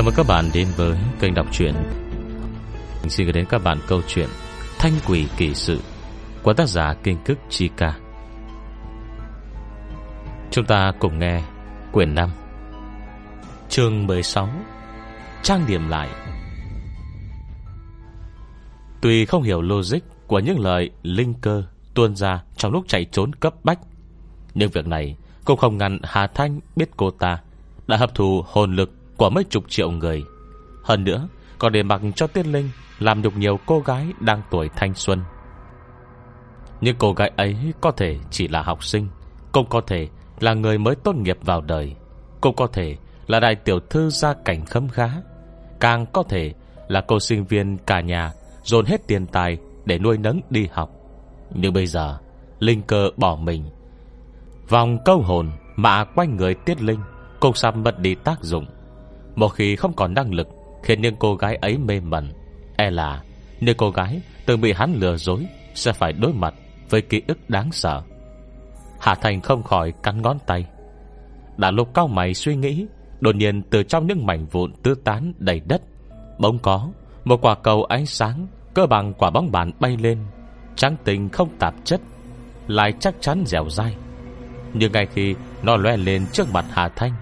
Chào mừng các bạn đến với kênh đọc truyện. Xin gửi đến các bạn câu chuyện Thanh quỷ kỳ sự Của tác giả Kinh Cức Chi Ca. Chúng ta cùng nghe Quyển 5 Chương 16 Trang điểm lại. Tuy không hiểu logic Của những lời linh cơ Tuôn ra trong lúc chạy trốn cấp bách, Nhưng việc này Cũng không ngăn Hà Thanh biết cô ta Đã hấp thụ hồn lực của mấy chục triệu người. Hơn nữa, Còn để mặc cho Tiết Linh Làm nhục nhiều cô gái đang tuổi thanh xuân. Nhưng cô gái ấy Có thể chỉ là học sinh, Cũng có thể là người mới tốt nghiệp vào đời, Cũng có thể là đại tiểu thư gia cảnh khấm khá. Càng có thể là cô sinh viên cả nhà Dồn hết tiền tài để nuôi nấng đi học. Nhưng bây giờ, Linh cơ bỏ mình. Vòng câu hồn mà quanh người tiết linh Cũng sắp mất đi tác dụng một khi không còn năng lực, Khiến những cô gái ấy mê mẩn E là nếu cô gái từng bị hắn lừa dối Sẽ phải đối mặt với ký ức đáng sợ. Hà Thành không khỏi cắn ngón tay. Đã lúc cao mày suy nghĩ, Đột nhiên từ trong những mảnh vụn tứ tán đầy đất, Bỗng có Một quả cầu ánh sáng Cơ bằng quả bóng bàn bay lên, Trắng tình không tạp chất, Lại chắc chắn dẻo dai. Nhưng ngay khi nó loe lên trước mặt Hà Thanh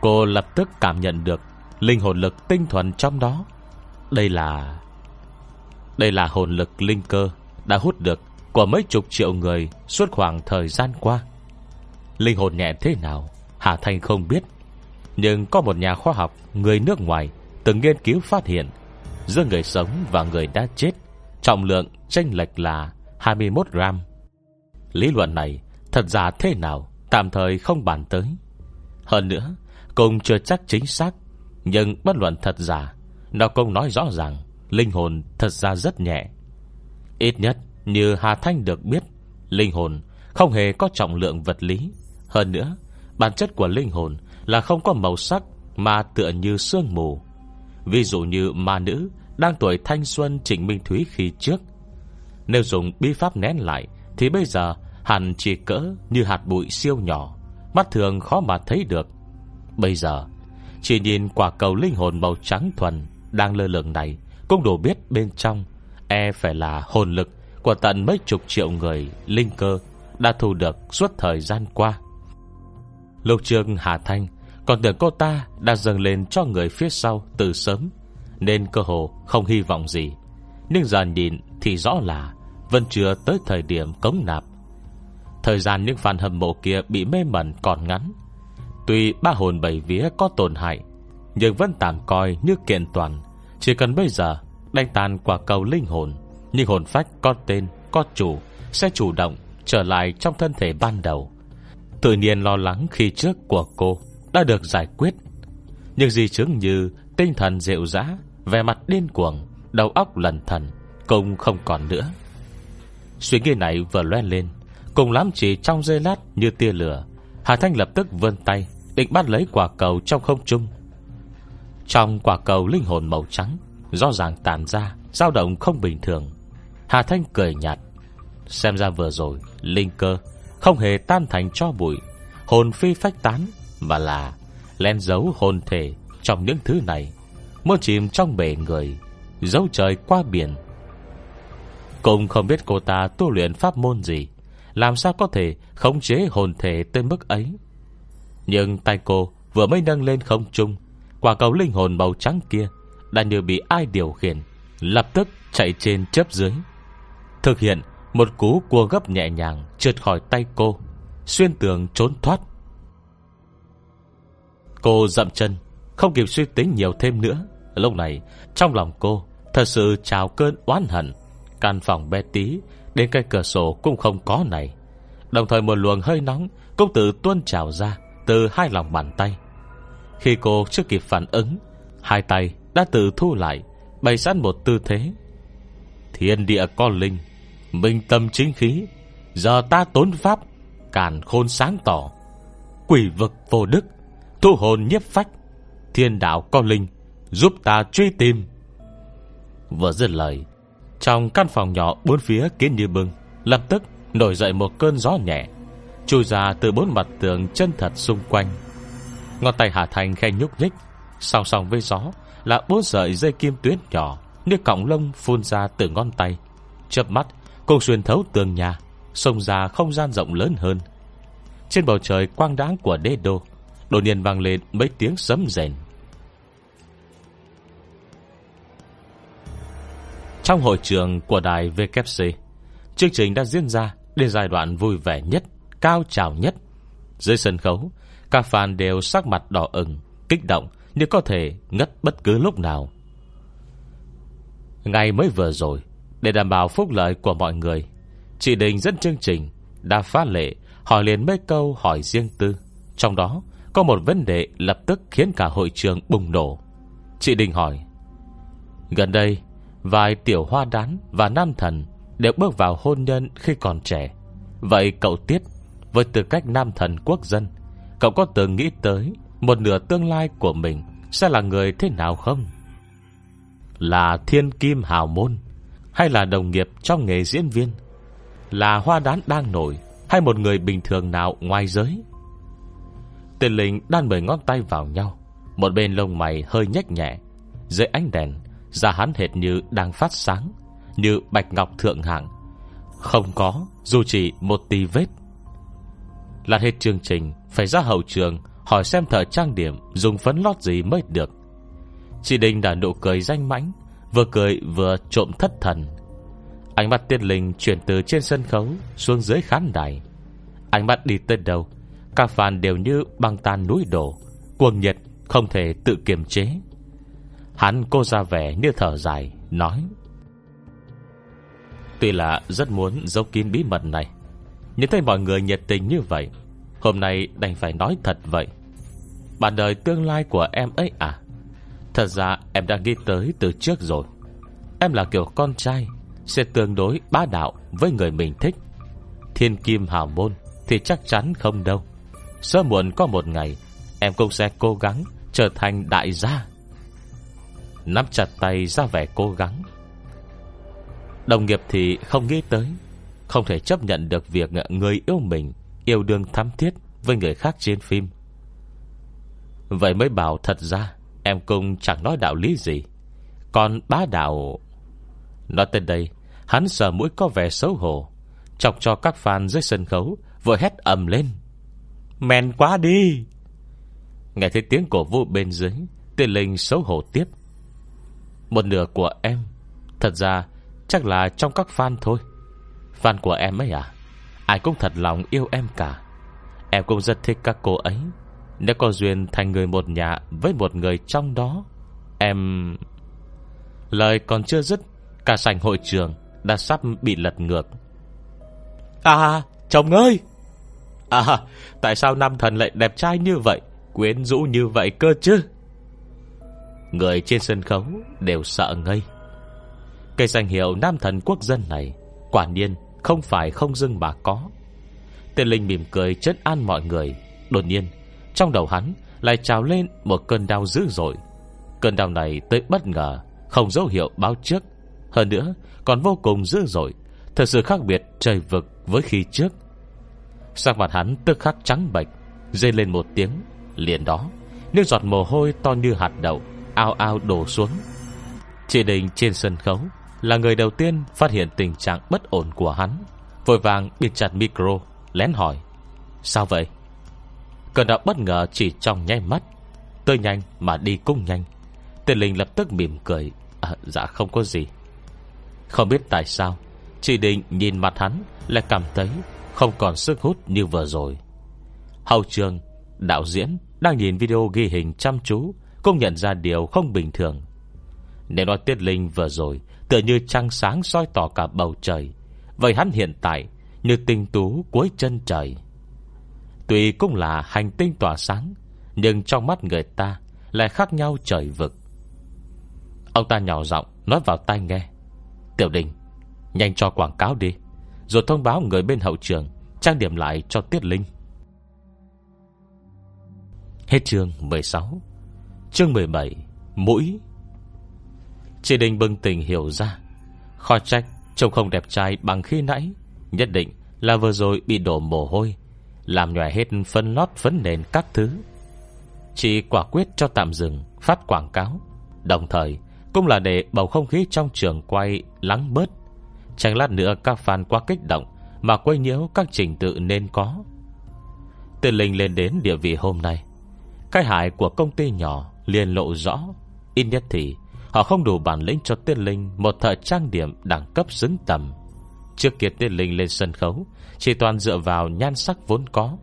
Cô lập tức cảm nhận được Linh hồn lực tinh thuần trong đó. Đây là Đây là hồn lực linh cơ Đã hút được của mấy chục triệu người Suốt khoảng thời gian qua. Linh hồn nhẹ thế nào, Hà Thanh không biết. Nhưng có một nhà khoa học Người nước ngoài Từng nghiên cứu phát hiện, Giữa người sống và người đã chết, Trọng lượng chênh lệch là 21 gram. Lý luận này Thật giả thế nào, Tạm thời không bàn tới. Hơn nữa Cùng chưa chắc chính xác nhưng bất luận thật giả, Nó cũng nói rõ ràng, Linh hồn thật ra rất nhẹ. Ít nhất, như Hà Thanh được biết, Linh hồn không hề có trọng lượng vật lý. Hơn nữa, Bản chất của linh hồn là không có màu sắc Mà tựa như sương mù. Ví dụ như ma nữ Đang tuổi thanh xuân Trịnh Minh Thúy khi trước. Nếu dùng bi pháp nén lại, Thì bây giờ hẳn chỉ cỡ như hạt bụi siêu nhỏ, Mắt thường khó mà thấy được. Bây giờ chỉ nhìn quả cầu linh hồn màu trắng thuần Đang lơ lửng này, Cũng đủ biết bên trong E phải là hồn lực Của tận mấy chục triệu người linh cơ Đã thu được suốt thời gian qua. Lục trường Hà Thanh, Còn tưởng cô ta đã dâng lên cho người phía sau từ sớm, Nên cơ hồ không hy vọng gì. Nhưng giờ nhìn thì rõ là Vẫn chưa tới thời điểm cống nạp. Thời gian những fan hâm mộ kia bị mê mẩn còn ngắn Tuy ba hồn bảy vía có tổn hại Nhưng vẫn tạm coi như kiện toàn. Chỉ cần bây giờ Đánh tàn quả cầu linh hồn Nhưng hồn phách có tên, có chủ Sẽ chủ động trở lại trong thân thể ban đầu. Tự nhiên lo lắng khi trước của cô Đã được giải quyết. Nhưng di chứng như Tinh thần rượu dã Về mặt điên cuồng Đầu óc lần thần Cũng không còn nữa. Suy nghĩ này vừa loe lên Cùng lắm chỉ trong dây lát như tia lửa Hà Thanh lập tức vươn tay Định bắt lấy quả cầu trong không trung. Trong quả cầu linh hồn màu trắng, Rõ ràng tàn ra, dao động không bình thường. Hà Thanh cười nhạt, Xem ra vừa rồi, Linh cơ không hề tan thành cho bụi, Hồn phi phách tán, Mà là len giấu hồn thể Trong những thứ này Muốn chìm trong bể người, Dấu trời qua biển. Cũng không biết cô ta tu luyện pháp môn gì, Làm sao có thể khống chế hồn thể tới mức ấy nhưng tay cô vừa mới nâng lên không trung, Quả cầu linh hồn màu trắng kia Đã như bị ai điều khiển, Lập tức chạy trên chớp dưới. Thực hiện một cú cua gấp nhẹ nhàng Trượt khỏi tay cô, Xuyên tường trốn thoát. Cô dậm chân, Không kịp suy tính nhiều thêm nữa. Lúc này, trong lòng cô, Thật sự trào cơn oán hận. Căn phòng bé tí, Đến cây cửa sổ cũng không có này. Đồng thời một luồng hơi nóng Cũng tự tuôn trào ra từ hai lòng bàn tay. Khi cô chưa kịp phản ứng, Hai tay đã tự thu lại, Bày sẵn một tư thế. Thiên địa con linh, Minh tâm chính khí Giờ ta tốn pháp, Càn khôn sáng tỏ. Quỷ vực vô đức, Thu hồn nhiếp phách, Thiên đạo con linh Giúp ta truy tìm. Vừa dứt lời, Trong căn phòng nhỏ bốn phía kiến như bưng, Lập tức nổi dậy một cơn gió nhẹ. Chui ra từ bốn mặt tường chân thật xung quanh. Ngón tay Hà Thành khe nhúc nhích, Song song với gió Là bốn sợi dây kim tuyến nhỏ Như cọng lông phun ra từ ngón tay. Chớp mắt Cùng xuyên thấu tường nhà, Xông ra không gian rộng lớn hơn. Trên bầu trời quang đáng của đế đô, Đột nhiên vang lên mấy tiếng sấm rền. Trong hội trường của đài VKC Chương trình đã diễn ra Đến giai đoạn vui vẻ nhất. Cao trào nhất. Dưới sân khấu Các fan đều sắc mặt đỏ ửng, Kích động như có thể ngất bất cứ lúc nào. Ngày mới vừa rồi, Để đảm bảo phúc lợi của mọi người, Chị Đình dẫn chương trình Đã phát lệ hỏi liền mấy câu hỏi riêng tư. Trong đó, Có một vấn đề lập tức khiến cả hội trường bùng nổ. Chị Đình hỏi, Gần đây, Vài tiểu hoa đán và nam thần Đều bước vào hôn nhân khi còn trẻ. Vậy cậu Tiết với tư cách nam thần quốc dân. Cậu có từng nghĩ tới Một nửa tương lai của mình Sẽ là người thế nào không? Là thiên kim hào môn Hay là đồng nghiệp trong nghề diễn viên? Là hoa đán đang nổi Hay một người bình thường nào ngoài giới? Tên linh đan mười ngón tay vào nhau, Một bên lông mày hơi nhếch nhẹ, Dưới ánh đèn Da hắn hệt như đang phát sáng, Như bạch ngọc thượng hạng. Không có, dù chỉ một tì vết. Là hết chương trình, Phải ra hậu trường, Hỏi xem thợ trang điểm Dùng phấn lót gì mới được. Chị Đình đã nụ cười danh mãnh, Vừa cười vừa trộm thất thần. Ánh mắt tiên linh chuyển từ trên sân khấu Xuống dưới khán đài. Ánh mắt đi tới đâu Các fan đều như băng tan núi đổ, Cuồng nhiệt, không thể tự kiềm chế. Hắn cô ra vẻ như thở dài, Nói, Tuy là rất muốn giấu kín bí mật này Nhìn thấy mọi người nhiệt tình như vậy, Hôm nay đành phải nói thật vậy. Bạn đời tương lai của em ấy à? Thật ra em đã nghĩ tới từ trước rồi. Em là kiểu con trai, Sẽ tương đối bá đạo Với người mình thích. Thiên kim hào môn Thì chắc chắn không đâu. Sớm muộn có một ngày, Em cũng sẽ cố gắng trở thành đại gia. Nắm chặt tay ra vẻ cố gắng. Đồng nghiệp thì không nghĩ tới không thể chấp nhận được việc Người yêu mình Yêu đương thắm thiết với người khác trên phim. Vậy mới bảo thật ra Em cũng chẳng nói đạo lý gì. Còn bá đạo Nói tới đây Hắn sờ mũi có vẻ xấu hổ Chọc cho các fan dưới sân khấu Vừa hét ầm lên. Men quá đi. Nghe thấy tiếng cổ vũ bên dưới Tên linh xấu hổ tiếp. Một nửa của em Thật ra chắc là trong các fan thôi Fan của em ấy à? Ai cũng thật lòng yêu em cả. Em cũng rất thích các cô ấy. Nếu có duyên thành người một nhà Với một người trong đó, Em Lời còn chưa dứt, Cả sảnh hội trường Đã sắp bị lật ngược. À chồng ơi! À tại sao nam thần lại đẹp trai như vậy? Quyến rũ như vậy cơ chứ? Người trên sân khấu đều sợ ngây. Cây danh hiệu Nam thần quốc dân này Quả nhiên không phải không dưng mà có. Tên Linh mỉm cười chất an mọi người. Đột nhiên, Trong đầu hắn lại trào lên Một cơn đau dữ dội. Cơn đau này tới bất ngờ, Không dấu hiệu báo trước. Hơn nữa, còn vô cùng dữ dội, Thật sự khác biệt trời vực với khi trước. Sắc mặt hắn tức khắc trắng bệch Dây lên một tiếng, Liền đó, Nước giọt mồ hôi to như hạt đậu, ao ao đổ xuống. Chị Đình trên sân khấu là người đầu tiên phát hiện tình trạng bất ổn của hắn. Vội vàng bịt chặt micro Lén hỏi Sao vậy? Cơn đau bất ngờ chỉ trong nháy mắt Tới nhanh mà đi cũng nhanh. Tên Linh lập tức mỉm cười à, Dạ không có gì. Không biết tại sao chỉ định nhìn mặt hắn Lại cảm thấy không còn sức hút như vừa rồi. Hậu trường Đạo diễn đang nhìn video ghi hình chăm chú cũng nhận ra điều không bình thường. Nếu nói tiết linh vừa rồi, Tựa như trăng sáng soi tỏ cả bầu trời. Vậy hắn hiện tại Như tinh tú cuối chân trời. Tuy cũng là hành tinh tỏa sáng, Nhưng trong mắt người ta Lại khác nhau trời vực. Ông ta nhỏ giọng Nói vào tai nghe. Tiểu đình, Nhanh cho quảng cáo đi, Rồi thông báo người bên hậu trường Trang điểm lại cho Tiết Linh. Hết chương 16 Chương 17 Mũi Chị Đình bừng tỉnh hiểu ra. Khó trách, Trông không đẹp trai bằng khi nãy, Nhất định là vừa rồi bị đổ mồ hôi, Làm nhòe hết phân lót phấn nền các thứ. Chị quả quyết cho tạm dừng, Phát quảng cáo. Đồng thời, cũng là để bầu không khí trong trường quay lắng bớt. Chẳng lát nữa các fan quá kích động Mà quay nhiễu các trình tự nên có. Từ Linh lên đến địa vị hôm nay, Cái hại của công ty nhỏ liền lộ rõ. Ít nhất thì Họ không đủ bản lĩnh cho tiên Linh, Một thợ trang điểm đẳng cấp xứng tầm. Trước kia tiên Linh lên sân khấu, Chỉ toàn dựa vào nhan sắc vốn có.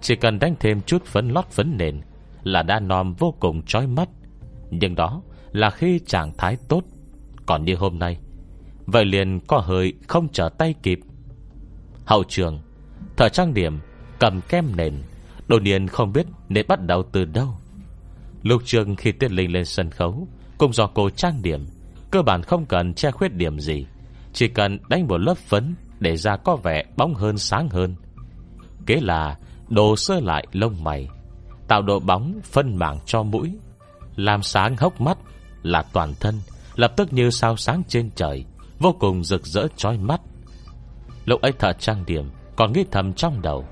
Chỉ cần đánh thêm chút phấn lót phấn nền Là đã nòm vô cùng trói mắt. Nhưng đó là khi trạng thái tốt. Còn như hôm nay, Vậy liền có hơi không trở tay kịp. Hậu trường Thợ trang điểm, Cầm kem nền, Đột nhiên không biết nên bắt đầu từ đâu. Lục trường khi tiên Linh lên sân khấu cũng do cô trang điểm, Cơ bản không cần che khuyết điểm gì. Chỉ cần đánh một lớp phấn Để da có vẻ bóng hơn, sáng hơn. Kế là Đồ sơ lại lông mày, Tạo độ bóng phân mảng cho mũi. Làm sáng hốc mắt Là toàn thân, Lập tức như sao sáng trên trời, Vô cùng rực rỡ chói mắt. Lúc ấy thợ trang điểm Còn nghĩ thầm trong đầu.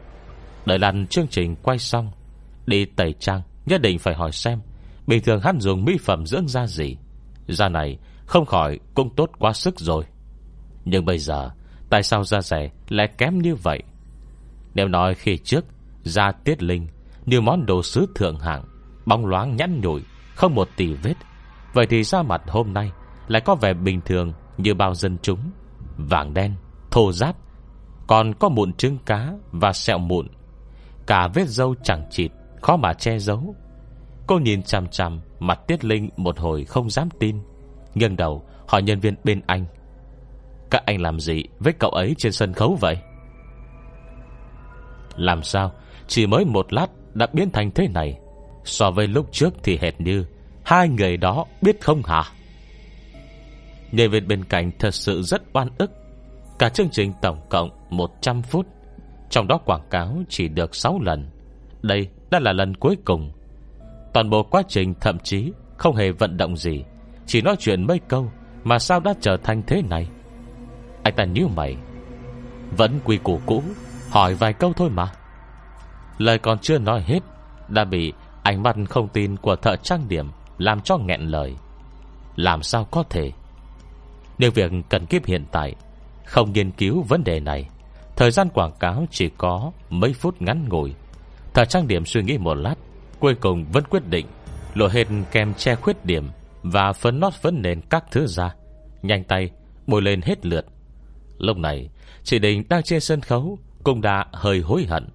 Đợi lần chương trình quay xong, Đi tẩy trang, Nhất định phải hỏi xem Bình thường hắn dùng mỹ phẩm dưỡng da gì? Da này không khỏi cũng tốt quá sức rồi. Nhưng bây giờ Tại sao da rẻ lại kém như vậy? Nếu nói khi trước Da tiết linh Như món đồ sứ thượng hạng Bóng loáng nhăn nhủi Không một tỷ vết Vậy thì da mặt hôm nay Lại có vẻ bình thường như bao dân chúng. Vàng đen, thô giáp Còn có mụn trứng cá và sẹo mụn. Cả vết dâu chẳng chịt Khó mà che giấu. Cô nhìn chằm chằm Mặt Tiết Linh một hồi không dám tin. Nghiêng đầu, hỏi nhân viên bên anh. Các anh làm gì với cậu ấy trên sân khấu vậy? Làm sao? Chỉ mới một lát đã biến thành thế này. So với lúc trước thì hệt như Hai người đó biết không hả? Nhân viên bên cạnh thật sự rất oan ức. Cả chương trình tổng cộng 100 phút, Trong đó quảng cáo chỉ được 6 lần. Đây đã là lần cuối cùng Toàn bộ quá trình thậm chí Không hề vận động gì, Chỉ nói chuyện mấy câu Mà sao đã trở thành thế này? Anh ta như mày, Vẫn quy củ cũ, Hỏi vài câu thôi mà. Lời còn chưa nói hết, Đã bị ánh mắt không tin của thợ trang điểm Làm cho nghẹn lời. Làm sao có thể? Nếu việc cần kiếp hiện tại, Không nghiên cứu vấn đề này, Thời gian quảng cáo chỉ có mấy phút ngắn ngủi. Thợ trang điểm suy nghĩ một lát Cuối cùng vẫn quyết định Lộ hết kem che khuyết điểm Và phấn nót phấn nền các thứ ra. Nhanh tay, bôi lên hết lượt. Lúc này, Chị Đình đang trên sân khấu Cũng đã hơi hối hận.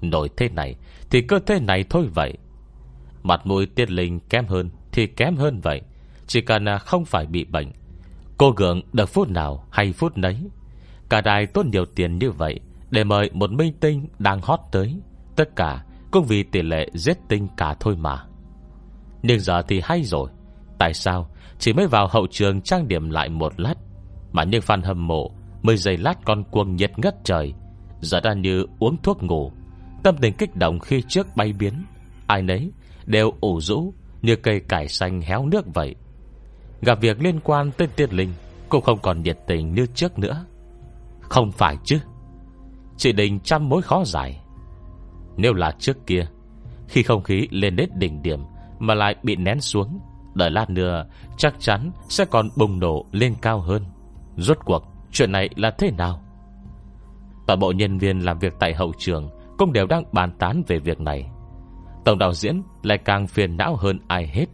Nổi thế này Thì cơ thể này thôi vậy. Mặt mũi tiên linh kém hơn Thì kém hơn vậy. Chỉ cần không phải bị bệnh, Cô gượng được phút nào hay phút nấy. Cả đài tốn nhiều tiền như vậy Để mời một minh tinh đang hot tới. Tất cả cũng vì tỷ lệ giết tinh cả thôi mà. Nhưng giờ thì hay rồi. Tại sao? Chỉ mới vào hậu trường trang điểm lại một lát, Mà những fan hâm mộ Mười giây lát con cuồng nhiệt ngất trời, Giờ đã như uống thuốc ngủ. Tâm tình kích động khi trước bay biến, Ai nấy đều ủ rũ Như cây cải xanh héo nước vậy. Gặp việc liên quan tới tiên linh Cũng không còn nhiệt tình như trước nữa. Không phải chứ. Chị Đình trăm mối khó giải. Nếu là trước kia. Khi không khí lên đến đỉnh điểm Mà lại bị nén xuống, Đợi lát nữa chắc chắn sẽ còn bùng nổ lên cao hơn. Rốt cuộc, chuyện này là thế nào? Toàn bộ nhân viên làm việc tại hậu trường Cũng đều đang bàn tán về việc này. Tổng đạo diễn lại càng phiền não hơn ai hết.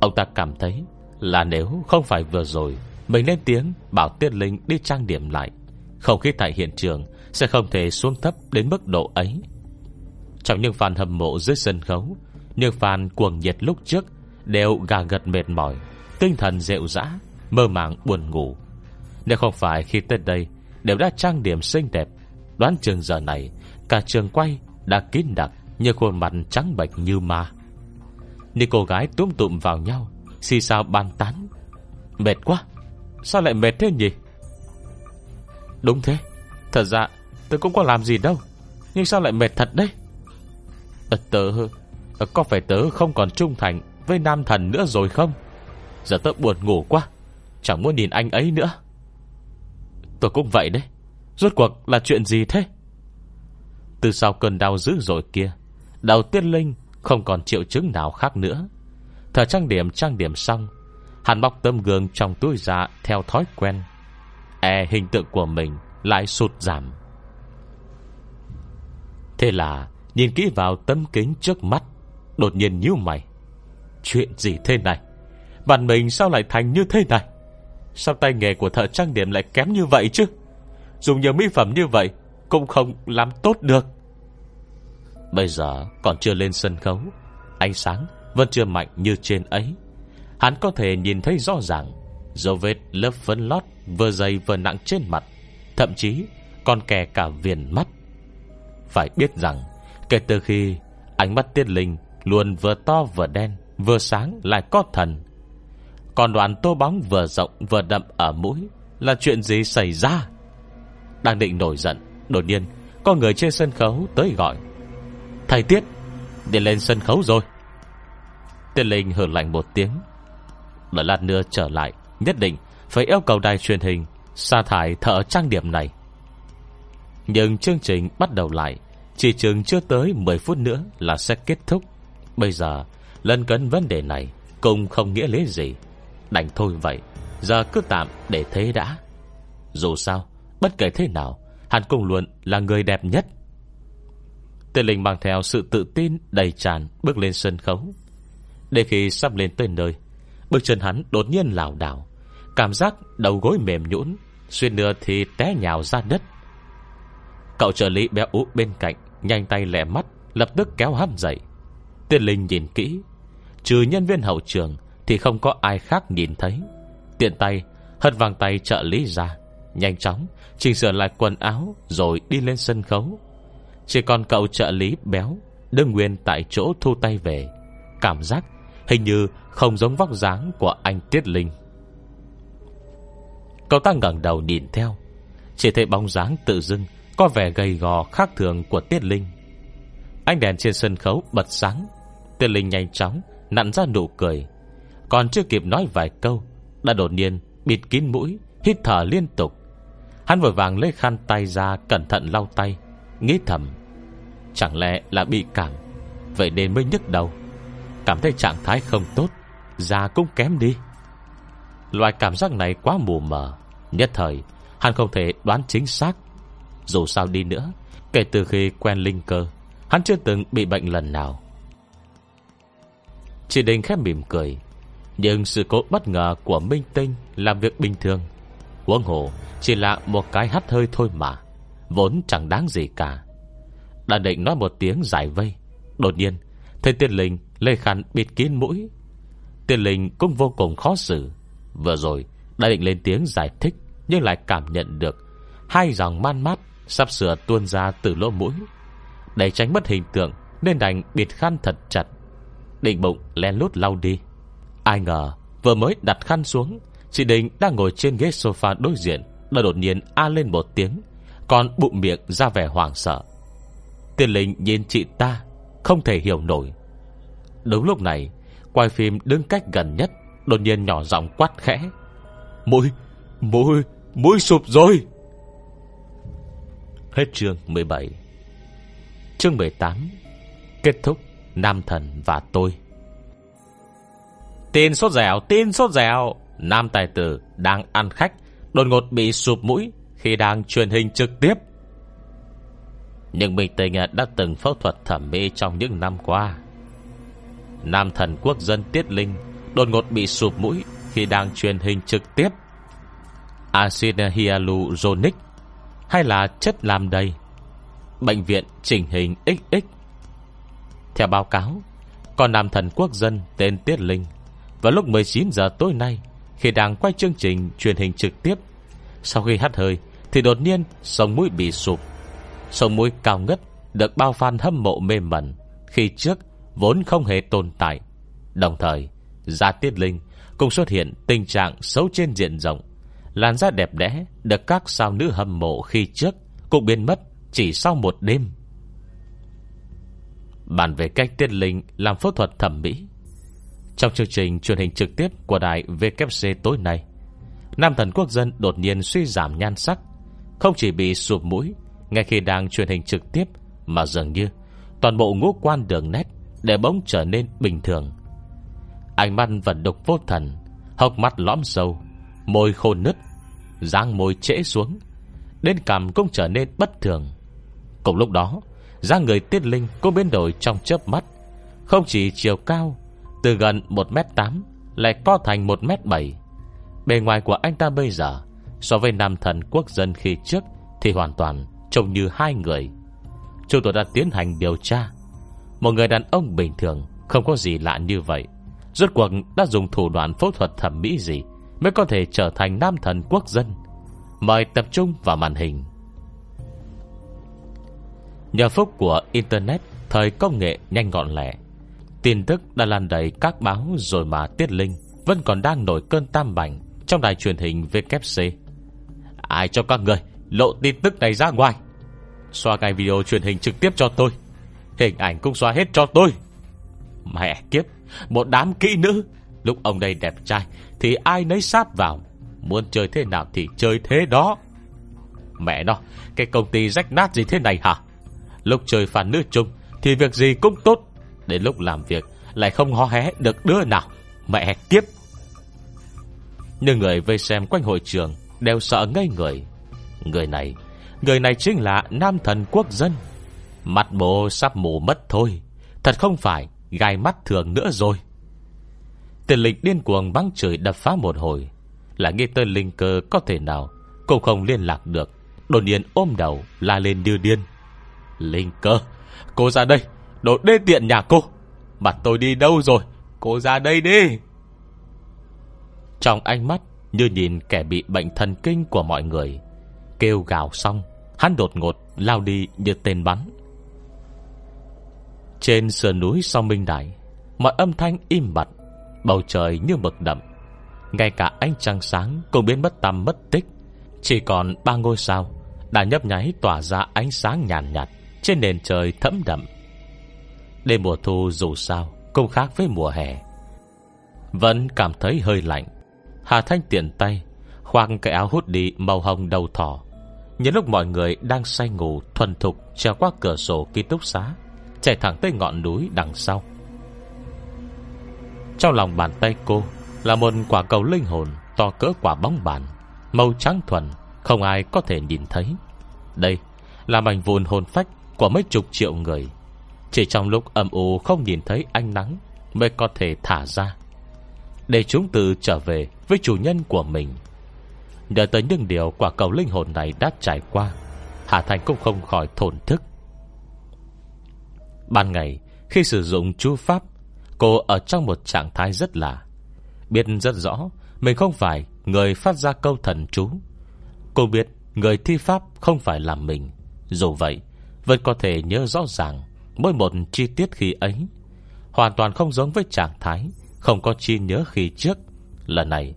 Ông ta cảm thấy là nếu không phải vừa rồi, Mình lên tiếng bảo Tiết Linh đi trang điểm lại, Không khí tại hiện trường Sẽ không thể xuống thấp đến mức độ ấy. Trong những fan hâm mộ dưới sân khấu, Những fan cuồng nhiệt lúc trước Đều gà gật mệt mỏi, Tinh thần rệu rã, Mơ màng buồn ngủ. Nếu không phải khi tới đây Đều đã trang điểm xinh đẹp, Đoán trường giờ này Cả trường quay đã kín đặc Như khuôn mặt trắng bệch như ma. Những cô gái túm tụm vào nhau, Xì sao bàn tán. Mệt quá, Sao lại mệt thế nhỉ? Đúng thế, Thật ra tôi cũng có làm gì đâu, Nhưng sao lại mệt thật đấy? Ờ, tớ ờ, Có phải tớ không còn trung thành Với nam thần nữa rồi không? Giờ tớ buồn ngủ quá, Chẳng muốn nhìn anh ấy nữa. Tôi cũng vậy đấy, Rốt cuộc là chuyện gì thế? Từ sau cơn đau dữ rồi kia, Đầu tiên linh Không còn triệu chứng nào khác nữa. Thở trang điểm trang điểm xong, Hắn bóc tấm gương trong túi ra Theo thói quen. E hình tượng của mình lại sụt giảm. Thế là Nhìn kỹ vào tấm kính trước mắt, Đột nhiên nhíu mày. Chuyện gì thế này? Bạn mình sao lại thành như thế này? Sao tay nghề của thợ trang điểm lại kém như vậy chứ? Dùng nhiều mỹ phẩm như vậy Cũng không làm tốt được. Bây giờ còn chưa lên sân khấu, Ánh sáng vẫn chưa mạnh như trên ấy. Hắn có thể nhìn thấy rõ ràng, Dấu vết lớp phấn lót Vừa dày vừa nặng trên mặt, Thậm chí còn kè cả viền mắt. Phải biết rằng Kể từ khi ánh mắt tiên linh Luôn vừa to vừa đen, Vừa sáng lại có thần. Còn đoạn tô bóng vừa rộng vừa đậm ở mũi Là chuyện gì xảy ra? Đang định nổi giận, Đột nhiên có người trên sân khấu tới gọi. Thầy Tiết Đi lên sân khấu rồi. Tiên Linh hưởng lạnh một tiếng. Đợi lát nữa trở lại, Nhất định phải yêu cầu đài truyền hình sa thải thợ trang điểm này. Nhưng chương trình bắt đầu lại. Chỉ chừng chưa tới 10 phút nữa là sẽ kết thúc. Bây giờ Lần cấn vấn đề này Cũng không nghĩa lý gì. Đành thôi vậy, Giờ cứ tạm để thế đã. Dù sao, Bất kể thế nào, Hắn Cung Luận là người đẹp nhất. Tên linh mang theo sự tự tin đầy tràn Bước lên sân khấu. Để khi sắp lên tới nơi, Bước chân hắn đột nhiên lảo đảo. Cảm giác đầu gối mềm nhũn Xuyên nửa thì té nhào ra đất. Cậu trợ lý béo ú bên cạnh Nhanh tay lẹ mắt, Lập tức kéo hắn dậy. Tiên linh nhìn kỹ, Trừ nhân viên hậu trường Thì không có ai khác nhìn thấy. Tiện tay, hất vàng tay trợ lý ra, Nhanh chóng Chỉnh sửa lại quần áo Rồi đi lên sân khấu. Chỉ còn cậu trợ lý béo, Đứng nguyên tại chỗ thu tay về. Cảm giác hình như không giống vóc dáng của anh Tiết Linh. Cậu ta ngẩng đầu nhìn theo, Chỉ thấy bóng dáng tự dưng có vẻ gầy gò khác thường của Tiết Linh. Ánh đèn trên sân khấu bật sáng. Tiết Linh nhanh chóng Nặn ra nụ cười. Còn chưa kịp nói vài câu, Đã đột nhiên bịt kín mũi, Hít thở liên tục. Hắn vội vàng lấy khăn tay ra cẩn thận lau tay, Nghĩ thầm, Chẳng lẽ là bị cảm, Vậy nên mới nhức đầu. Cảm thấy trạng thái không tốt, Da cũng kém đi. Loại cảm giác này quá mù mờ, Nhất thời, Hắn không thể đoán chính xác dù sao đi nữa. Kể từ khi quen linh cơ, Hắn chưa từng bị bệnh lần nào. Chị Đình khép mỉm cười, Nhưng sự cố bất ngờ của Minh Tinh Làm việc bình thường. Huống hồ, chỉ là một cái hắt hơi thôi mà, Vốn chẳng đáng gì cả. Đã định nói một tiếng giải vây, Đột nhiên, Thấy tiên linh lê khăn bịt kín mũi. Tiên linh cũng vô cùng khó xử, Vừa rồi đã định lên tiếng giải thích, Nhưng lại cảm nhận được Hai dòng man mát Sắp sửa tuôn ra từ lỗ mũi. Để tránh mất hình tượng Nên đành bịt khăn thật chặt. Định bụng len lút lau đi. Ai ngờ vừa mới đặt khăn xuống Chị Đình đang ngồi trên ghế sofa đối diện Đã đột nhiên a lên một tiếng Còn bụng miệng ra vẻ hoảng sợ. Tiên linh nhìn chị ta Không thể hiểu nổi. Đúng lúc này Quay phim đứng cách gần nhất Đột nhiên nhỏ giọng quát khẽ. Mũi, mũi, mũi sụp rồi! Hết chương 17 Chương 18 Kết thúc Nam thần và tôi. Tin sốt dẻo, tin sốt dẻo. Nam tài tử đang ăn khách Đột ngột bị sụp mũi Khi đang truyền hình trực tiếp. Nhưng Bình Tình đã từng phẫu thuật thẩm mỹ trong những năm qua. Nam thần quốc dân Tiết Linh Đột ngột bị sụp mũi Khi đang truyền hình trực tiếp. Acid hyaluronic hay là chất làm đầy? Bệnh viện chỉnh hình XX Theo báo cáo, Còn nam thần quốc dân tên Tiết Linh, Vào lúc 19 giờ tối nay, Khi đang quay chương trình truyền hình trực tiếp, Sau khi hắt hơi Thì đột nhiên sống mũi bị sụp. Sống mũi cao ngất, Được bao fan hâm mộ mê mẩn, Khi trước vốn không hề tồn tại. Đồng thời gia tiết linh Cũng xuất hiện tình trạng xấu trên diện rộng. Làn da đẹp đẽ Được các sao nữ hâm mộ khi trước, Cũng biến mất chỉ sau một đêm. Bàn về cách tiên linh Làm phẫu thuật thẩm mỹ. Trong chương trình truyền hình trực tiếp Của đài VKC tối nay, Nam thần quốc dân đột nhiên suy giảm nhan sắc, Không chỉ bị sụp mũi, Ngay khi đang truyền hình trực tiếp Mà dường như Toàn bộ ngũ quan đường nét Để bỗng trở nên bình thường. Ánh mắt vẫn đục vô thần, Hốc mắt lõm sâu Môi khô nứt, dáng môi trễ xuống, Đến cằm cũng trở nên bất thường. Cùng lúc đó, dáng người tiết linh cũng biến đổi trong chớp mắt. Không chỉ chiều cao, Từ gần 1m8 Lại co thành 1m7 Bề ngoài của anh ta bây giờ, So với nam thần quốc dân khi trước, Thì hoàn toàn trông như hai người. Chúng tôi đã tiến hành điều tra. Một người đàn ông bình thường, Không có gì lạ như vậy. Rốt cuộc đã dùng thủ đoạn phẫu thuật thẩm mỹ gì? Mới có thể trở thành nam thần quốc dân. Mời tập trung vào màn hình. Nhờ phúc của Internet, Thời công nghệ nhanh gọn lẻ Tin tức đã lan đầy các báo Rồi mà Tiết Linh Vẫn còn đang nổi cơn tam bành Trong đài truyền hình VKC Ai cho các người lộ tin tức này ra ngoài? Xoa cái video truyền hình trực tiếp cho tôi. Hình ảnh cũng xóa hết cho tôi. Mẹ kiếp, Một đám kỹ nữ Lúc ông đây đẹp trai, Thì ai nấy sát vào. Muốn chơi thế nào thì chơi thế đó. Mẹ nó, Cái công ty rách nát gì thế này hả? Lúc chơi phản nữ chung, Thì việc gì cũng tốt. Đến lúc làm việc, Lại không hó hé được đứa nào. Mẹ kiếp. Nhưng người vây xem quanh hội trường Đều sợ ngây người. Người này Người này chính là nam thần quốc dân. Mặt bộ sắp mù mất thôi. Thật không phải gai mắt thường nữa rồi. Tiền lịch điên cuồng băng trời đập phá một hồi, Là nghe tên linh cơ có thể nào Cũng không liên lạc được. Đột nhiên ôm đầu, la lên đưa điên. Linh cơ, Cô ra đây, Đồ đê tiện nhà cô. Mặt tôi đi đâu rồi? Cô ra đây đi. Trong ánh mắt Như nhìn kẻ bị bệnh thần kinh của mọi người, Kêu gào xong, Hắn đột ngột lao đi như tên bắn. Trên sườn núi sau Minh Đại, Mọi âm thanh im bặt Bầu trời như mực đậm. Ngay cả ánh trăng sáng cũng biến mất tăm mất tích. Chỉ còn ba ngôi sao Đã nhấp nháy tỏa ra ánh sáng nhàn nhạt, nhạt Trên nền trời thẫm đậm. Đêm mùa thu dù sao Cũng khác với mùa hè. Vẫn cảm thấy hơi lạnh. Hà Thanh tiện tay Khoang cái áo hút đi màu hồng đầu thỏ. Nhân lúc mọi người đang say ngủ Thuần thục treo qua cửa sổ ký túc xá Chạy thẳng tới ngọn núi đằng sau. Trong lòng bàn tay cô Là một quả cầu linh hồn To cỡ quả bóng bàn, Màu trắng thuần, Không ai có thể nhìn thấy. Đây là mảnh vụn hồn phách Của mấy chục triệu người. Chỉ trong lúc âm u không nhìn thấy ánh nắng Mới có thể thả ra. Để chúng tự trở về Với chủ nhân của mình. Nhờ tới những điều quả cầu linh hồn này đã trải qua, Hà Thành cũng không khỏi thổn thức. Ban ngày, Khi sử dụng chú pháp Cô ở trong một trạng thái rất lạ. Biết rất rõ, Mình không phải người phát ra câu thần chú. Cô biết người thi pháp không phải là mình. Dù vậy, Vẫn có thể nhớ rõ ràng Mỗi một chi tiết khi ấy. Hoàn toàn không giống với trạng thái, Không có chi nhớ khi trước. Lần này,